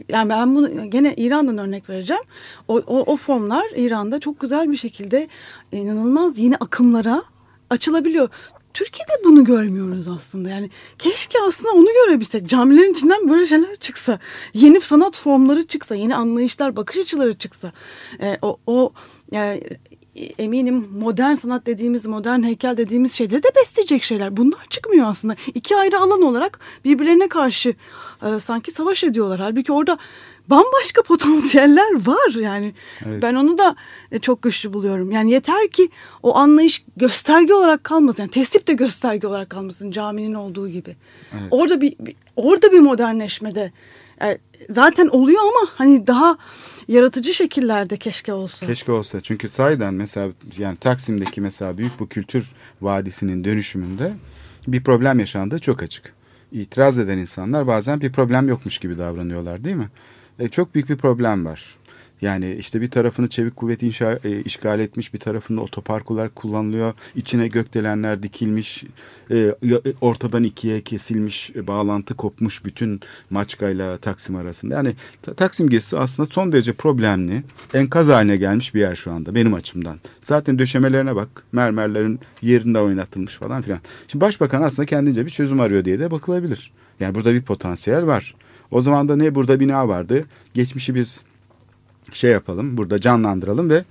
yani ben bunu gene İran'dan örnek vereceğim. O, o, o formlar İran'da çok güzel bir şekilde inanılmaz yeni akımlara açılabiliyor. Türkiye'de bunu görmüyoruz aslında. Yani keşke aslında onu görebilsek. Camilerin içinden böyle şeyler çıksa. Yeni sanat formları çıksa. Yeni anlayışlar, bakış açıları çıksa. E, o, o yani eminim modern sanat dediğimiz, modern heykel dediğimiz şeyleri de besleyecek şeyler. Bunlar çıkmıyor aslında. İki ayrı alan olarak birbirlerine karşı e, sanki savaş ediyorlar. Halbuki orada bambaşka potansiyeller var yani. Evet. Ben onu da e, çok güçlü buluyorum. Yani yeter ki o anlayış gösterge olarak kalmasın. Yani tesip de gösterge olarak kalmasın caminin olduğu gibi. Evet. Orada bir, bir orada bir modernleşmede e, zaten oluyor ama hani daha yaratıcı şekillerde keşke olsa. Keşke olsa. Çünkü sahiden mesela yani Taksim'deki mesela büyük bu kültür vadisinin dönüşümünde bir problem yaşandığı çok açık. İtiraz eden insanlar bazen bir problem yokmuş gibi davranıyorlar değil mi? E, çok büyük bir problem var. Yani işte bir tarafını çevik kuvvet inşa, e, işgal etmiş, bir tarafında otoparkular kullanılıyor. İçine gökdelenler dikilmiş, e, ortadan ikiye kesilmiş, e, bağlantı kopmuş bütün Maçka'yla Taksim arasında. Yani Taksim gezisi aslında son derece problemli, enkaz haline gelmiş bir yer şu anda benim açımdan. Zaten döşemelerine bak, mermerlerin yerinde oynatılmış falan filan. Şimdi başbakan aslında kendince bir çözüm arıyor diye de bakılabilir. Yani burada bir potansiyel var. O zaman da ne burada bina vardı. Geçmişi biz şey yapalım burada canlandıralım ve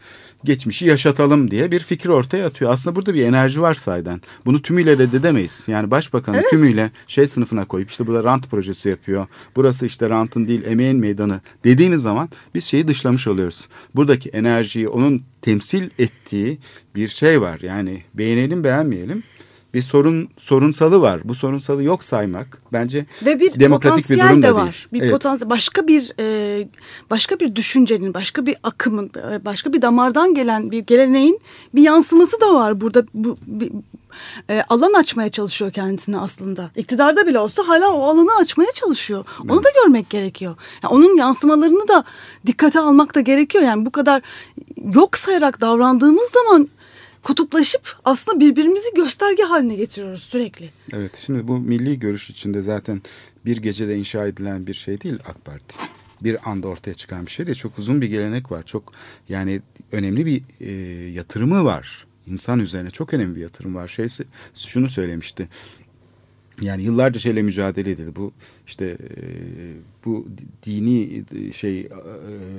geçmişi yaşatalım diye bir fikir ortaya atıyor. Aslında burada bir enerji var sayeden. Bunu tümüyle reddedemeyiz. Yani başbakanı evet. tümüyle şey sınıfına koyup işte burada rant projesi yapıyor. Burası işte rantın değil emeğin meydanı dediğimiz zaman biz şeyi dışlamış oluyoruz. Buradaki enerjiyi onun temsil ettiği bir şey var. Yani beğenelim beğenmeyelim bir sorun sorunsalı var. Bu sorunsalı yok saymak bence Ve bir demokratik bir durum da de var. değil. Bir evet. potansiyel başka bir e, başka bir düşüncenin, başka bir akımın, e, başka bir damardan gelen bir geleneğin bir yansıması da var burada. Bu bir, e, alan açmaya çalışıyor kendisine aslında. İktidarda bile olsa hala o alanı açmaya çalışıyor. Evet. Onu da görmek gerekiyor. Yani onun yansımalarını da dikkate almak da gerekiyor. Yani bu kadar yok sayarak davrandığımız zaman kutuplaşıp aslında birbirimizi gösterge haline getiriyoruz sürekli. Evet şimdi bu milli görüş içinde zaten bir gecede inşa edilen bir şey değil AK Parti. Bir anda ortaya çıkan bir şey değil. Çok uzun bir gelenek var. Çok yani önemli bir e, yatırımı var. İnsan üzerine çok önemli bir yatırım var. Şeysi şunu söylemişti. Yani yıllarca şeyle mücadele edildi. Bu işte e, bu dini şey e,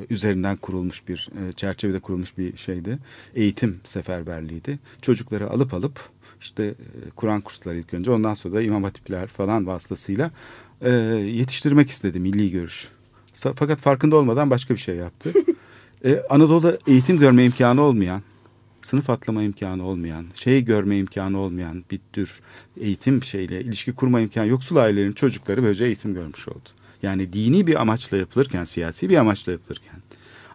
üzerinden kurulmuş bir e, çerçevede kurulmuş bir şeydi. Eğitim seferberliğiydi. Çocukları alıp alıp işte Kur'an kursları ilk önce ondan sonra da İmam Hatipler falan vasıtasıyla yetiştirmek istedi milli görüş. Fakat farkında olmadan başka bir şey yaptı. Anadolu'da eğitim görme imkanı olmayan sınıf atlama imkanı olmayan, şey görme imkanı olmayan bir tür eğitim şeyle ilişki kurma imkanı yoksul ailelerin çocukları böylece eğitim görmüş oldu. Yani dini bir amaçla yapılırken, siyasi bir amaçla yapılırken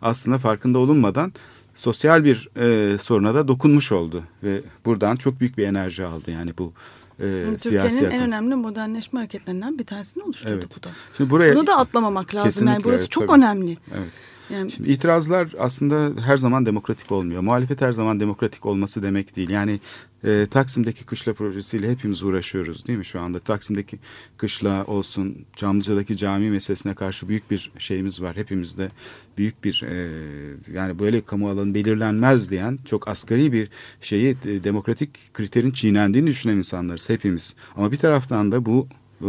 aslında farkında olunmadan sosyal bir e, soruna da dokunmuş oldu ve buradan çok büyük bir enerji aldı yani bu e, Türkiye'nin en önemli modernleşme hareketlerinden bir tanesini oluşturdu evet. bu da. Şimdi buraya, Bunu da atlamamak lazım. Yani burası evet, çok tabii. önemli. Evet. Yani... Şimdi itirazlar aslında her zaman demokratik olmuyor. Muhalefet her zaman demokratik olması demek değil. Yani e, Taksim'deki kışla projesiyle hepimiz uğraşıyoruz değil mi şu anda? Taksim'deki kışla olsun, Çamlıca'daki cami meselesine karşı büyük bir şeyimiz var. Hepimizde büyük bir e, yani böyle kamu alanı belirlenmez diyen çok asgari bir şeyi e, demokratik kriterin çiğnendiğini düşünen insanlarız hepimiz. Ama bir taraftan da bu e,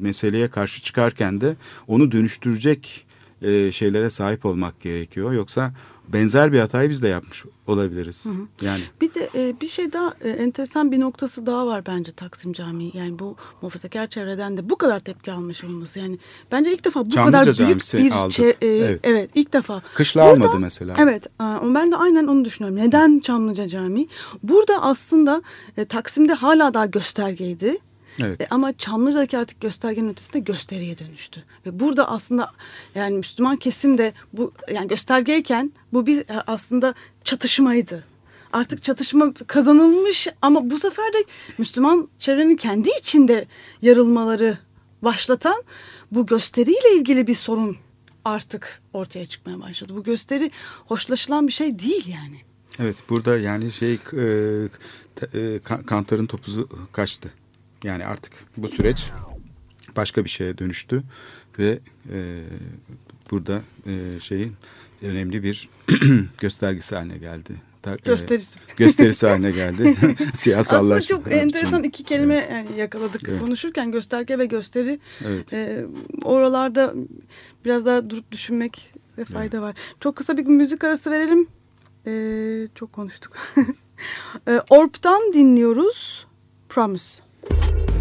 meseleye karşı çıkarken de onu dönüştürecek e, şeylere sahip olmak gerekiyor. Yoksa benzer bir hatayı biz de yapmış olabiliriz. Hı hı. Yani bir de e, bir şey daha e, enteresan bir noktası daha var bence Taksim Camii. Yani bu muhafazakar çevreden de bu kadar tepki almış olması. Yani bence ilk defa bu Çamlıca kadar büyük bir aldık. e, evet. evet ilk defa. Kışla Burada, almadı mesela. Evet. E, ben de aynen onu düşünüyorum. Neden Çamlıca Camii? Burada aslında e, Taksim'de hala daha göstergeydi. Evet. E, ama Çamlıca'daki artık göstergenin ötesinde gösteriye dönüştü. Ve burada aslında yani Müslüman kesim de bu yani göstergeyken bu bir e, aslında çatışmaydı. Artık çatışma kazanılmış ama bu sefer de Müslüman çevrenin kendi içinde yarılmaları başlatan bu gösteriyle ilgili bir sorun artık ortaya çıkmaya başladı. Bu gösteri hoşlaşılan bir şey değil yani. Evet burada yani şey e, e, Kantar'ın topuzu kaçtı. Yani artık bu süreç başka bir şeye dönüştü ve e, burada e, şeyin önemli bir göstergesi haline geldi. Ta, e, gösterisi. E, gösterisi haline geldi. Siyasallaşma. Aslında çok enteresan iki kelime evet. yani yakaladık evet. konuşurken gösterge ve gösteri. Evet. E, oralarda biraz daha durup düşünmek ve fayda evet. var. Çok kısa bir müzik arası verelim. E, çok konuştuk. e, Orp'tan dinliyoruz. Promise. Thank you.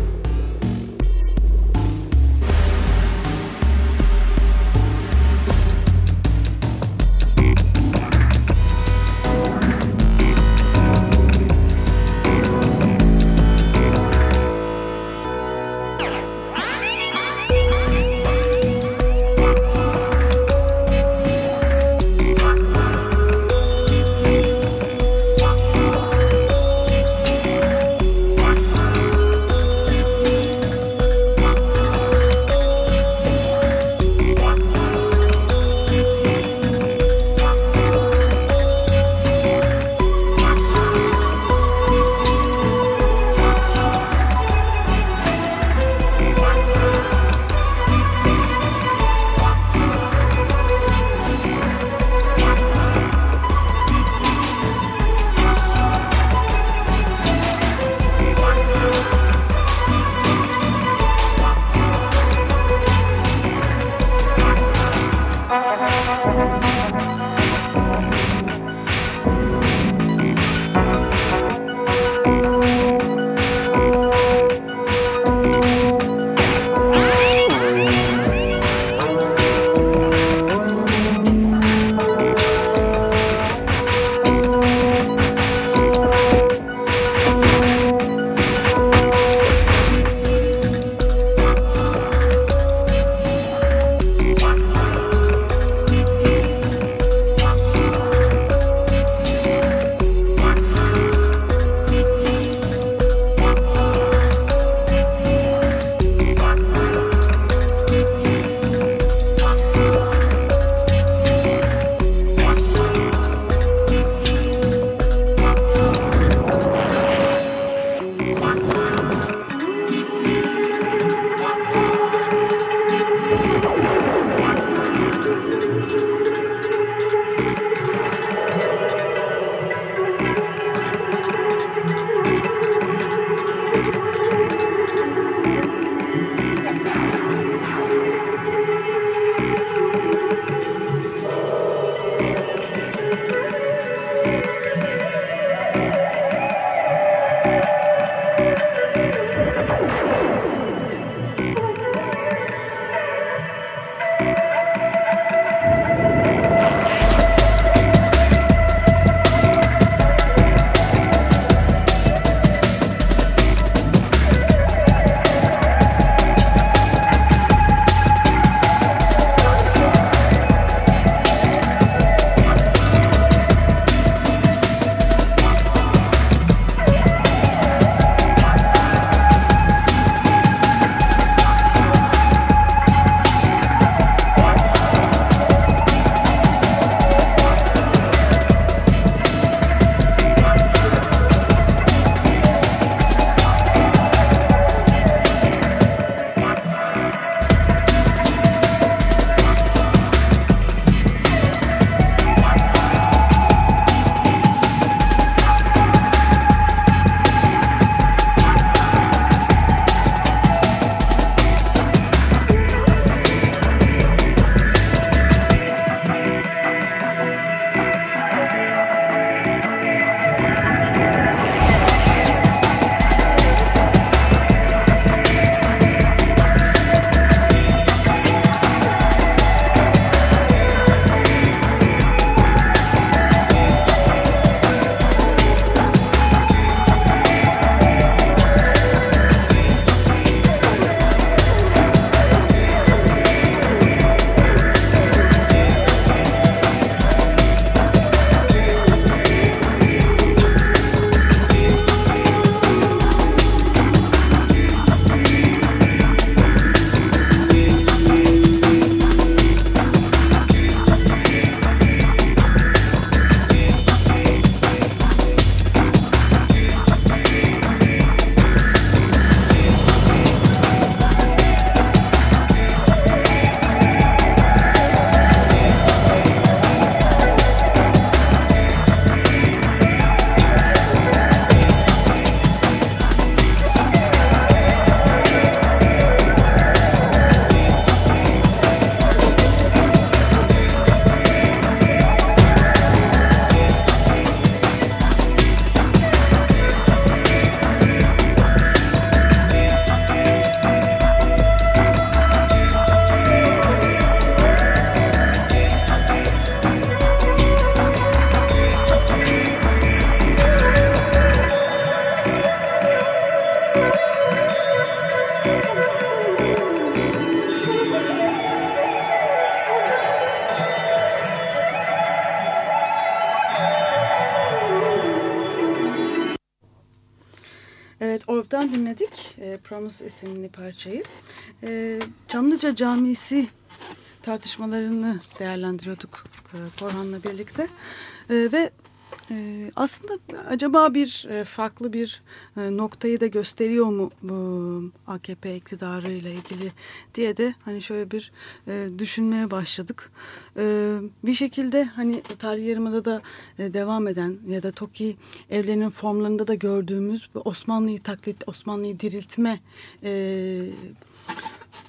Promise isimli parçayı. E, Çamlıca Camisi tartışmalarını değerlendiriyorduk e, Korhan'la birlikte. E, ve ee, aslında acaba bir e, farklı bir e, noktayı da gösteriyor mu bu AKP iktidarı ile ilgili diye de hani şöyle bir e, düşünmeye başladık. Ee, bir şekilde hani tarih yarımada da devam eden ya da TOKİ evlerinin formlarında da gördüğümüz Osmanlı'yı taklit, Osmanlı'yı diriltme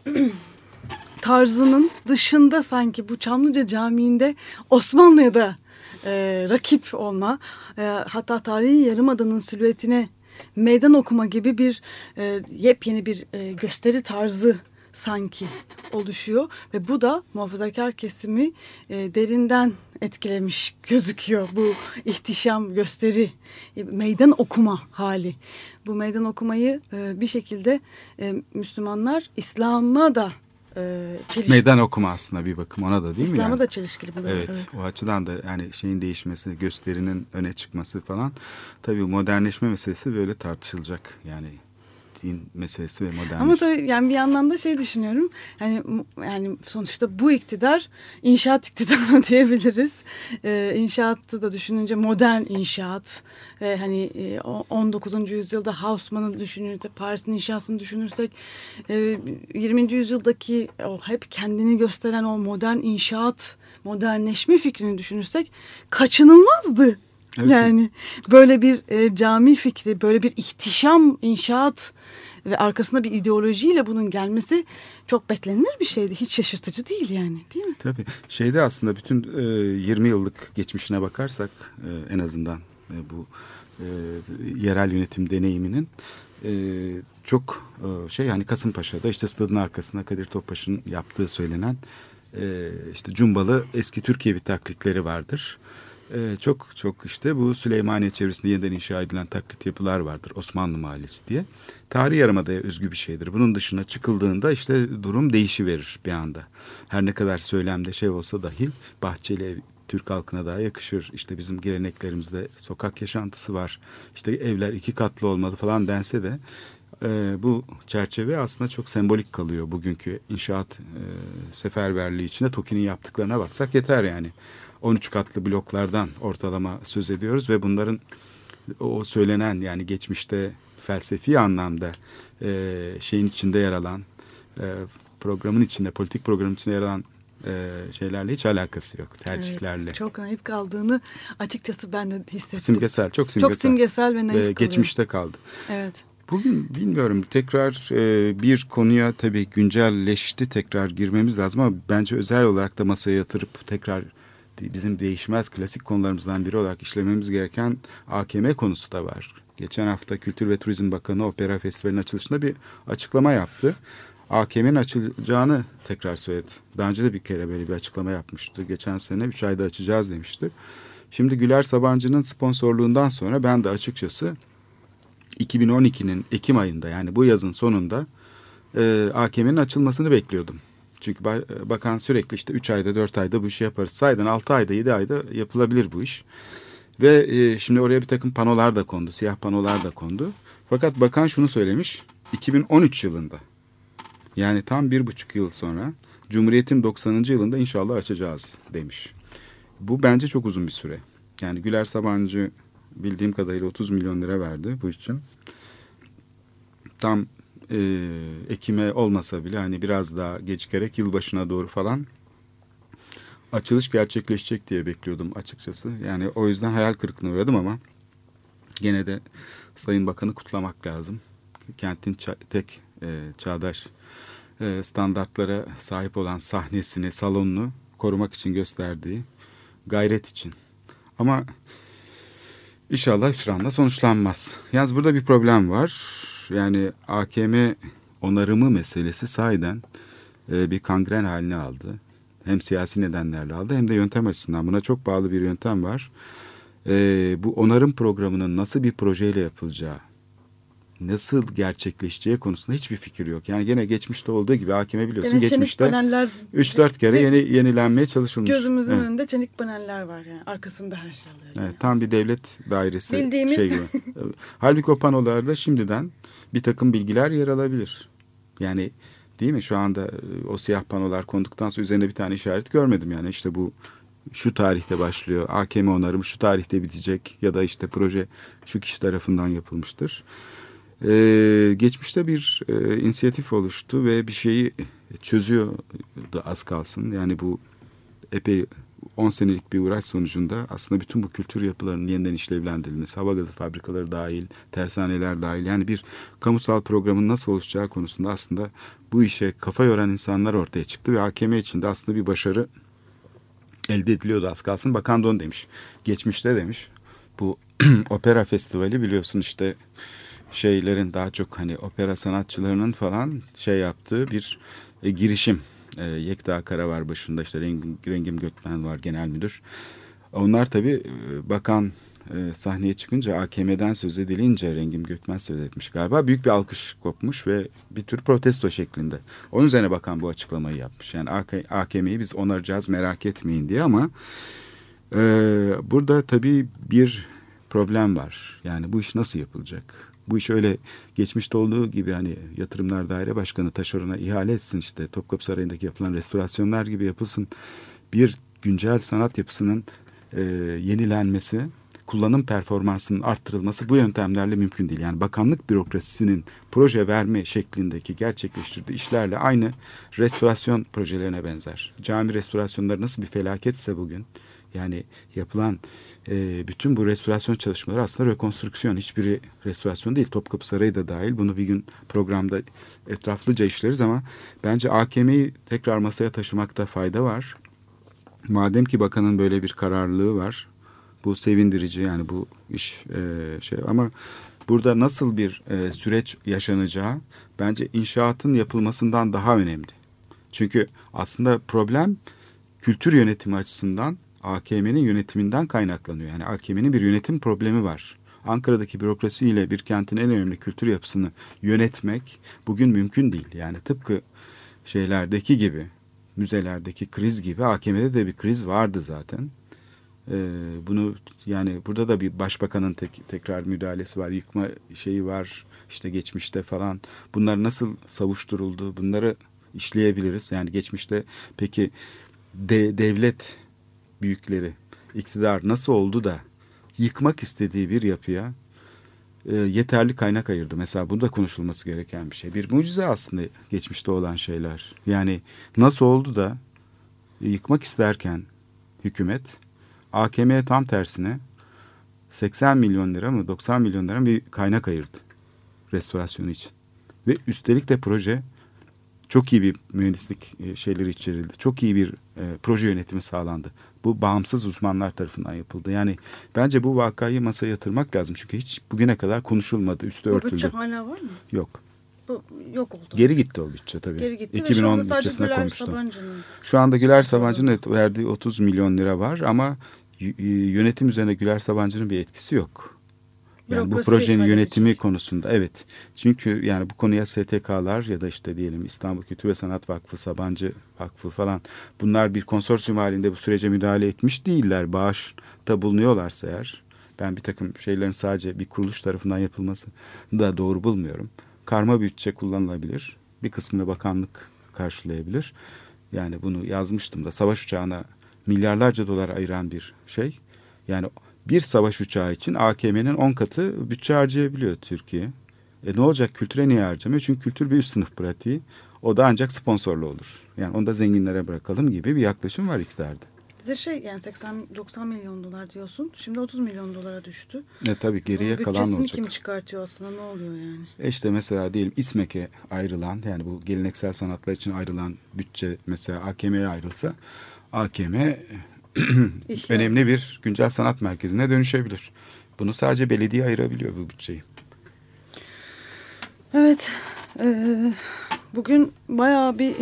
tarzının dışında sanki bu Çamlıca Camii'nde Osmanlı'ya da e, rakip olma e, hatta tarihi yarımadanın silüetine meydan okuma gibi bir e, yepyeni bir e, gösteri tarzı sanki oluşuyor. Ve bu da muhafazakar kesimi e, derinden etkilemiş gözüküyor bu ihtişam gösteri e, meydan okuma hali. Bu meydan okumayı e, bir şekilde e, Müslümanlar İslam'a da e. Meydan okuma aslında bir bakım ona da değil İslam'a mi? İslam'a da çelişkili buluyor. Evet, evet o açıdan da yani şeyin değişmesi, gösterinin öne çıkması falan tabii modernleşme meselesi böyle tartışılacak. Yani din meselesi ve modernleşme. Ama da yani bir yandan da şey düşünüyorum. Yani yani sonuçta bu iktidar inşaat iktidarı diyebiliriz. Ee, inşaatı da düşününce modern inşaat ve hani 19. E, yüzyılda Haussmann'ı düşünürsek, Paris'in inşasını düşünürsek 20. E, yüzyıldaki o hep kendini gösteren o modern inşaat, modernleşme fikrini düşünürsek kaçınılmazdı. Evet. Yani böyle bir e, cami fikri, böyle bir ihtişam inşaat ve arkasında bir ideolojiyle bunun gelmesi çok beklenir bir şeydi. Hiç şaşırtıcı değil yani değil mi? Tabii. Şeyde aslında bütün e, 20 yıllık geçmişine bakarsak e, en azından e, bu e, yerel yönetim deneyiminin e, çok e, şey yani Kasımpaşa'da işte stadın arkasında Kadir Topbaş'ın yaptığı söylenen e, işte Cumbalı eski Türkiye taklitleri vardır. Ee, çok çok işte bu Süleymaniye çevresinde yeniden inşa edilen taklit yapılar vardır. Osmanlı Mahallesi diye. Tarih Yarımada'ya özgü bir şeydir. Bunun dışına çıkıldığında işte durum değişiverir bir anda. Her ne kadar söylemde şey olsa dahi Bahçeli ev Türk halkına daha yakışır. İşte bizim geleneklerimizde sokak yaşantısı var. İşte evler iki katlı olmalı falan dense de e, bu çerçeve aslında çok sembolik kalıyor bugünkü inşaat e, seferberliği içinde TOKİ'nin yaptıklarına baksak yeter yani. 13 katlı bloklardan ortalama söz ediyoruz ve bunların o söylenen yani geçmişte felsefi anlamda e, şeyin içinde yer alan e, programın içinde politik programın içinde yer alan e, şeylerle hiç alakası yok tercihlerle. Evet, çok naif kaldığını açıkçası ben de hissettim. Simgesel çok simgesel. Çok simgesel ve naif e, Geçmişte kaldı. Evet. Bugün bilmiyorum tekrar e, bir konuya tabii güncelleşti tekrar girmemiz lazım ama bence özel olarak da masaya yatırıp tekrar bizim değişmez klasik konularımızdan biri olarak işlememiz gereken AKM konusu da var. Geçen hafta Kültür ve Turizm Bakanı Opera Festivali'nin açılışında bir açıklama yaptı. AKM'nin açılacağını tekrar söyledi. Daha önce de bir kere böyle bir açıklama yapmıştı. Geçen sene 3 ayda açacağız demişti. Şimdi Güler Sabancı'nın sponsorluğundan sonra ben de açıkçası 2012'nin Ekim ayında yani bu yazın sonunda e, AKM'nin açılmasını bekliyordum. Çünkü bakan sürekli işte 3 ayda 4 ayda bu işi yaparız. Sayeden 6 ayda 7 ayda yapılabilir bu iş. Ve e, şimdi oraya bir takım panolar da kondu. Siyah panolar da kondu. Fakat bakan şunu söylemiş. 2013 yılında yani tam bir buçuk yıl sonra Cumhuriyet'in 90. yılında inşallah açacağız demiş. Bu bence çok uzun bir süre. Yani Güler Sabancı bildiğim kadarıyla 30 milyon lira verdi bu için. Tam e, Ekim'e olmasa bile hani biraz daha gecikerek yılbaşına doğru falan açılış gerçekleşecek diye bekliyordum açıkçası. Yani o yüzden hayal kırıklığına uğradım ama gene de Sayın Bakan'ı kutlamak lazım. Kentin ça tek e, çağdaş e, standartlara sahip olan sahnesini, salonunu korumak için gösterdiği gayret için. Ama inşallah hüsranla sonuçlanmaz. Yalnız burada bir problem var yani AKM onarımı meselesi sahiden e, bir kangren haline aldı. Hem siyasi nedenlerle aldı hem de yöntem açısından. Buna çok bağlı bir yöntem var. E, bu onarım programının nasıl bir projeyle yapılacağı nasıl gerçekleşeceği konusunda hiçbir fikir yok. Yani gene geçmişte olduğu gibi hakime biliyorsun çelik geçmişte paneller 3-4 kere yeni yenilenmeye çalışılmış. Gözümüzün Evet. önünde çelik paneller var yani arkasında her şey yani. Evet, tam bir devlet dairesi Bildiğimiz- şey gibi. Halbuki o panolarda şimdiden bir takım bilgiler yer alabilir. Yani değil mi şu anda e, o siyah panolar konduktan sonra üzerine bir tane işaret görmedim yani işte bu şu tarihte başlıyor. AKM onarım şu tarihte bitecek ya da işte proje şu kişi tarafından yapılmıştır. Ee, geçmişte bir e, inisiyatif oluştu ve bir şeyi çözüyor da az kalsın. Yani bu epey 10 senelik bir uğraş sonucunda aslında bütün bu kültür yapılarının yeniden işlevlendirilmesi, hava gazı fabrikaları dahil, tersaneler dahil yani bir kamusal programın nasıl oluşacağı konusunda aslında bu işe kafa yoran insanlar ortaya çıktı ve AKM içinde aslında bir başarı elde ediliyordu az kalsın. Bakan da onu demiş. Geçmişte demiş. Bu opera festivali biliyorsun işte şeylerin daha çok hani opera sanatçılarının falan şey yaptığı bir e, girişim. E, Yekta Kara var başında işte Rengim, Rengim Gökmen var genel müdür. Onlar tabii e, bakan e, sahneye çıkınca AKM'den söz edilince Rengim Gökmen söz etmiş galiba. Büyük bir alkış kopmuş ve bir tür protesto şeklinde. Onun üzerine bakan bu açıklamayı yapmış. Yani AK, AKM'yi biz onaracağız merak etmeyin diye ama e, burada tabii bir problem var. Yani bu iş nasıl yapılacak? Bu iş öyle geçmişte olduğu gibi hani yatırımlar daire başkanı taşerona ihale etsin işte Topkapı Sarayı'ndaki yapılan restorasyonlar gibi yapılsın. Bir güncel sanat yapısının e, yenilenmesi, kullanım performansının arttırılması bu yöntemlerle mümkün değil. Yani bakanlık bürokrasisinin proje verme şeklindeki gerçekleştirdiği işlerle aynı restorasyon projelerine benzer. Cami restorasyonları nasıl bir felaketse bugün yani yapılan e, bütün bu restorasyon çalışmaları aslında rekonstrüksiyon. Hiçbiri restorasyon değil. Topkapı Sarayı da dahil. Bunu bir gün programda etraflıca işleriz ama bence AKM'yi tekrar masaya taşımakta fayda var. Madem ki bakanın böyle bir kararlılığı var. Bu sevindirici yani bu iş e, şey ama burada nasıl bir e, süreç yaşanacağı bence inşaatın yapılmasından daha önemli. Çünkü aslında problem kültür yönetimi açısından AKM'nin yönetiminden kaynaklanıyor. Yani AKM'nin bir yönetim problemi var. Ankara'daki bürokrasiyle bir kentin en önemli kültür yapısını yönetmek bugün mümkün değil. Yani tıpkı şeylerdeki gibi, müzelerdeki kriz gibi AKM'de de bir kriz vardı zaten. Ee, bunu yani burada da bir başbakanın tek, tekrar müdahalesi var, yıkma şeyi var işte geçmişte falan. Bunlar nasıl savuşturuldu? Bunları işleyebiliriz. Yani geçmişte peki de, devlet büyükleri, iktidar nasıl oldu da yıkmak istediği bir yapıya e, yeterli kaynak ayırdı. Mesela bu da konuşulması gereken bir şey. Bir mucize aslında geçmişte olan şeyler. Yani nasıl oldu da yıkmak isterken hükümet AKM'ye tam tersine 80 milyon lira mı 90 milyon lira bir kaynak ayırdı restorasyonu için. Ve üstelik de proje çok iyi bir mühendislik e, şeyleri içerildi. Çok iyi bir e, proje yönetimi sağlandı. Bu bağımsız uzmanlar tarafından yapıldı. Yani bence bu vakayı masaya yatırmak lazım. Çünkü hiç bugüne kadar konuşulmadı, üstü Bu örtüldü. bütçe hala var mı? Yok. Bu yok oldu. Geri gitti o bütçe tabii. Geri gitti ve şu 2010 anda sadece bütçesine. Sabancı'nın. Şu anda Güler Sabancı'nın verdiği 30 milyon lira var ama yönetim üzerine Güler Sabancı'nın bir etkisi yok. Yani bu projenin halledecek. yönetimi konusunda evet. Çünkü yani bu konuya STK'lar ya da işte diyelim İstanbul Kültür ve Sanat Vakfı, Sabancı Vakfı falan bunlar bir konsorsiyum halinde bu sürece müdahale etmiş değiller. Bağışta bulunuyorlarsa eğer ben bir takım şeylerin sadece bir kuruluş tarafından yapılması da doğru bulmuyorum. Karma bütçe kullanılabilir. Bir kısmını bakanlık karşılayabilir. Yani bunu yazmıştım da savaş uçağına milyarlarca dolar ayıran bir şey. Yani bir savaş uçağı için AKM'nin 10 katı bütçe harcayabiliyor Türkiye. E ne olacak kültüre niye harcamıyor? Çünkü kültür bir üst sınıf pratiği. O da ancak sponsorlu olur. Yani onu da zenginlere bırakalım gibi bir yaklaşım var iktidarda. Bir de şey yani 80-90 milyon dolar diyorsun. Şimdi 30 milyon dolara düştü. E tabii geriye Bunun kalan olacak? kim çıkartıyor aslında ne oluyor yani? E işte mesela diyelim İSMEK'e ayrılan yani bu geleneksel sanatlar için ayrılan bütçe mesela AKM'ye ayrılsa AKM önemli bir güncel sanat merkezine dönüşebilir. Bunu sadece belediye ayırabiliyor bu bütçeyi. Evet. eee, bugün bayağı bir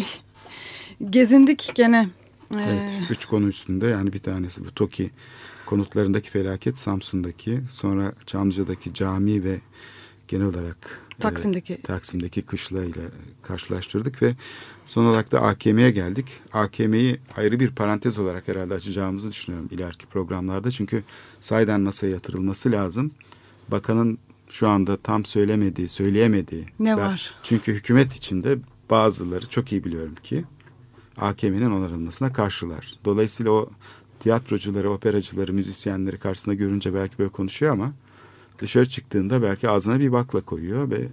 gezindik gene. Eee, Evet, üç konu üstünde yani bir tanesi bu TOKİ konutlarındaki felaket Samsun'daki, sonra Çamlıca'daki cami ve genel olarak Taksim'deki. e, Taksim'deki kışla ile karşılaştırdık ve son olarak da AKM'ye geldik. AKM'yi ayrı bir parantez olarak herhalde açacağımızı düşünüyorum ileriki programlarda. Çünkü sayeden masaya yatırılması lazım. Bakanın şu anda tam söylemediği, söyleyemediği. Ne Ben- var? Çünkü hükümet içinde bazıları çok iyi biliyorum ki AKM'nin onarılmasına karşılar. Dolayısıyla o tiyatrocuları, operacıları, müzisyenleri karşısında görünce belki böyle konuşuyor ama dışarı çıktığında belki ağzına bir bakla koyuyor ve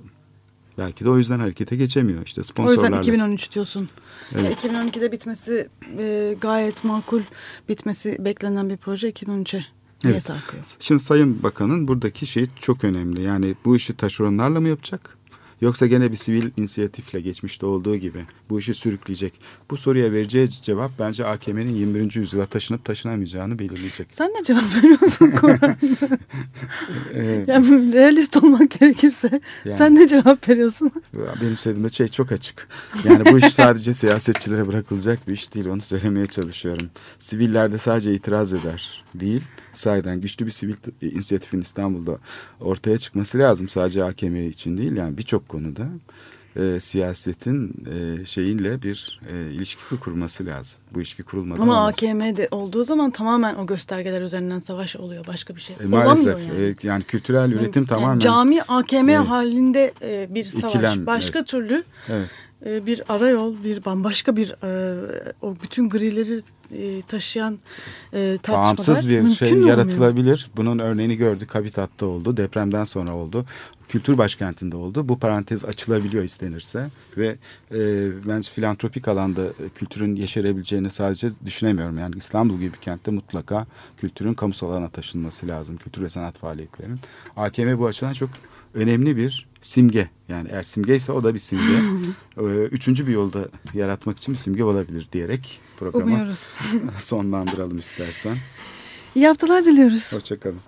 belki de o yüzden harekete geçemiyor. İşte O sponsorlarla. yüzden 2013 diyorsun. Evet. Ya 2012'de bitmesi e, gayet makul bitmesi beklenen bir proje 2013'e niye Evet. sarkıyor? Şimdi Sayın Bakan'ın buradaki şey çok önemli. Yani bu işi taşeronlarla mı yapacak? Yoksa gene bir sivil inisiyatifle geçmişte olduğu gibi bu işi sürükleyecek. Bu soruya vereceği cevap bence AKM'nin 21. yüzyıla taşınıp taşınamayacağını belirleyecek. Sen ne cevap veriyorsun Koran? Ee, yani realist olmak gerekirse Yani. sen ne cevap veriyorsun? Benim söylediğim de şey çok açık. Yani bu iş sadece siyasetçilere bırakılacak bir iş değil. Onu söylemeye çalışıyorum. Siviller de sadece itiraz eder değil. Sahiden güçlü bir sivil t- inisiyatifin İstanbul'da ortaya çıkması lazım. Sadece AKM için değil yani birçok konuda e, siyasetin e, şeyiyle bir e, ilişki kurması lazım. Bu ilişki kurulmadan Ama olmaz. AKM'de olduğu zaman tamamen o göstergeler üzerinden savaş oluyor. Başka bir şey E, maalesef yani. e, yani kültürel üretim Yani tamamen cami AKM Evet. halinde e, bir savaş. İkilem, Başka türlü evet. E, bir arayol, bir bambaşka bir e, o bütün grileri e, taşıyan tartışmalar bağımsız bir mümkün şey olmuyor. yaratılabilir. Bunun örneğini gördük. Habitat'ta oldu. Depremden sonra oldu. Kültür başkentinde oldu. Bu parantez açılabiliyor istenirse. Ve e, bence filantropik alanda kültürün yeşerebileceğini sadece düşünemiyorum. Yani İstanbul gibi bir kentte mutlaka kültürün kamusal alana taşınması lazım. Kültür ve sanat faaliyetlerinin. AKM bu açıdan çok önemli bir simge. Yani eğer simge ise o da bir simge. E, Üçüncü bir yolda yaratmak için bir simge olabilir diyerek programı Umuyoruz. sonlandıralım istersen. İyi haftalar diliyoruz. Hoşçakalın.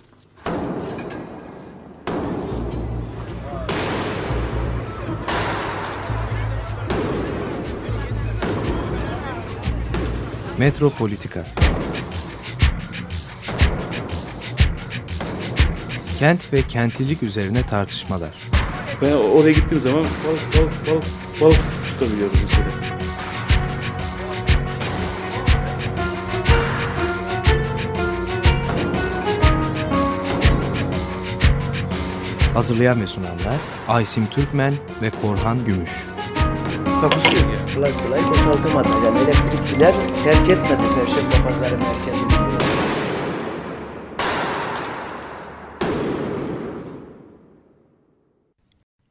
Metropolitika Kent ve kentlilik üzerine tartışmalar. Ben oraya gittiğim zaman balık balık balık balık tutabiliyorum mesela. Hazırlayan ve sunanlar Aysim Türkmen ve Korhan Gümüş. Takusuyor ya. Kolay kolay boşaltamadı. Yani elektrikçiler terk etmedi Perşembe Pazarı merkezini.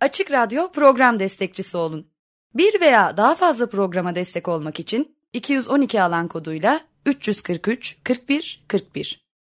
Açık Radyo program destekçisi olun. Bir veya daha fazla programa destek olmak için 212 alan koduyla 343 41 41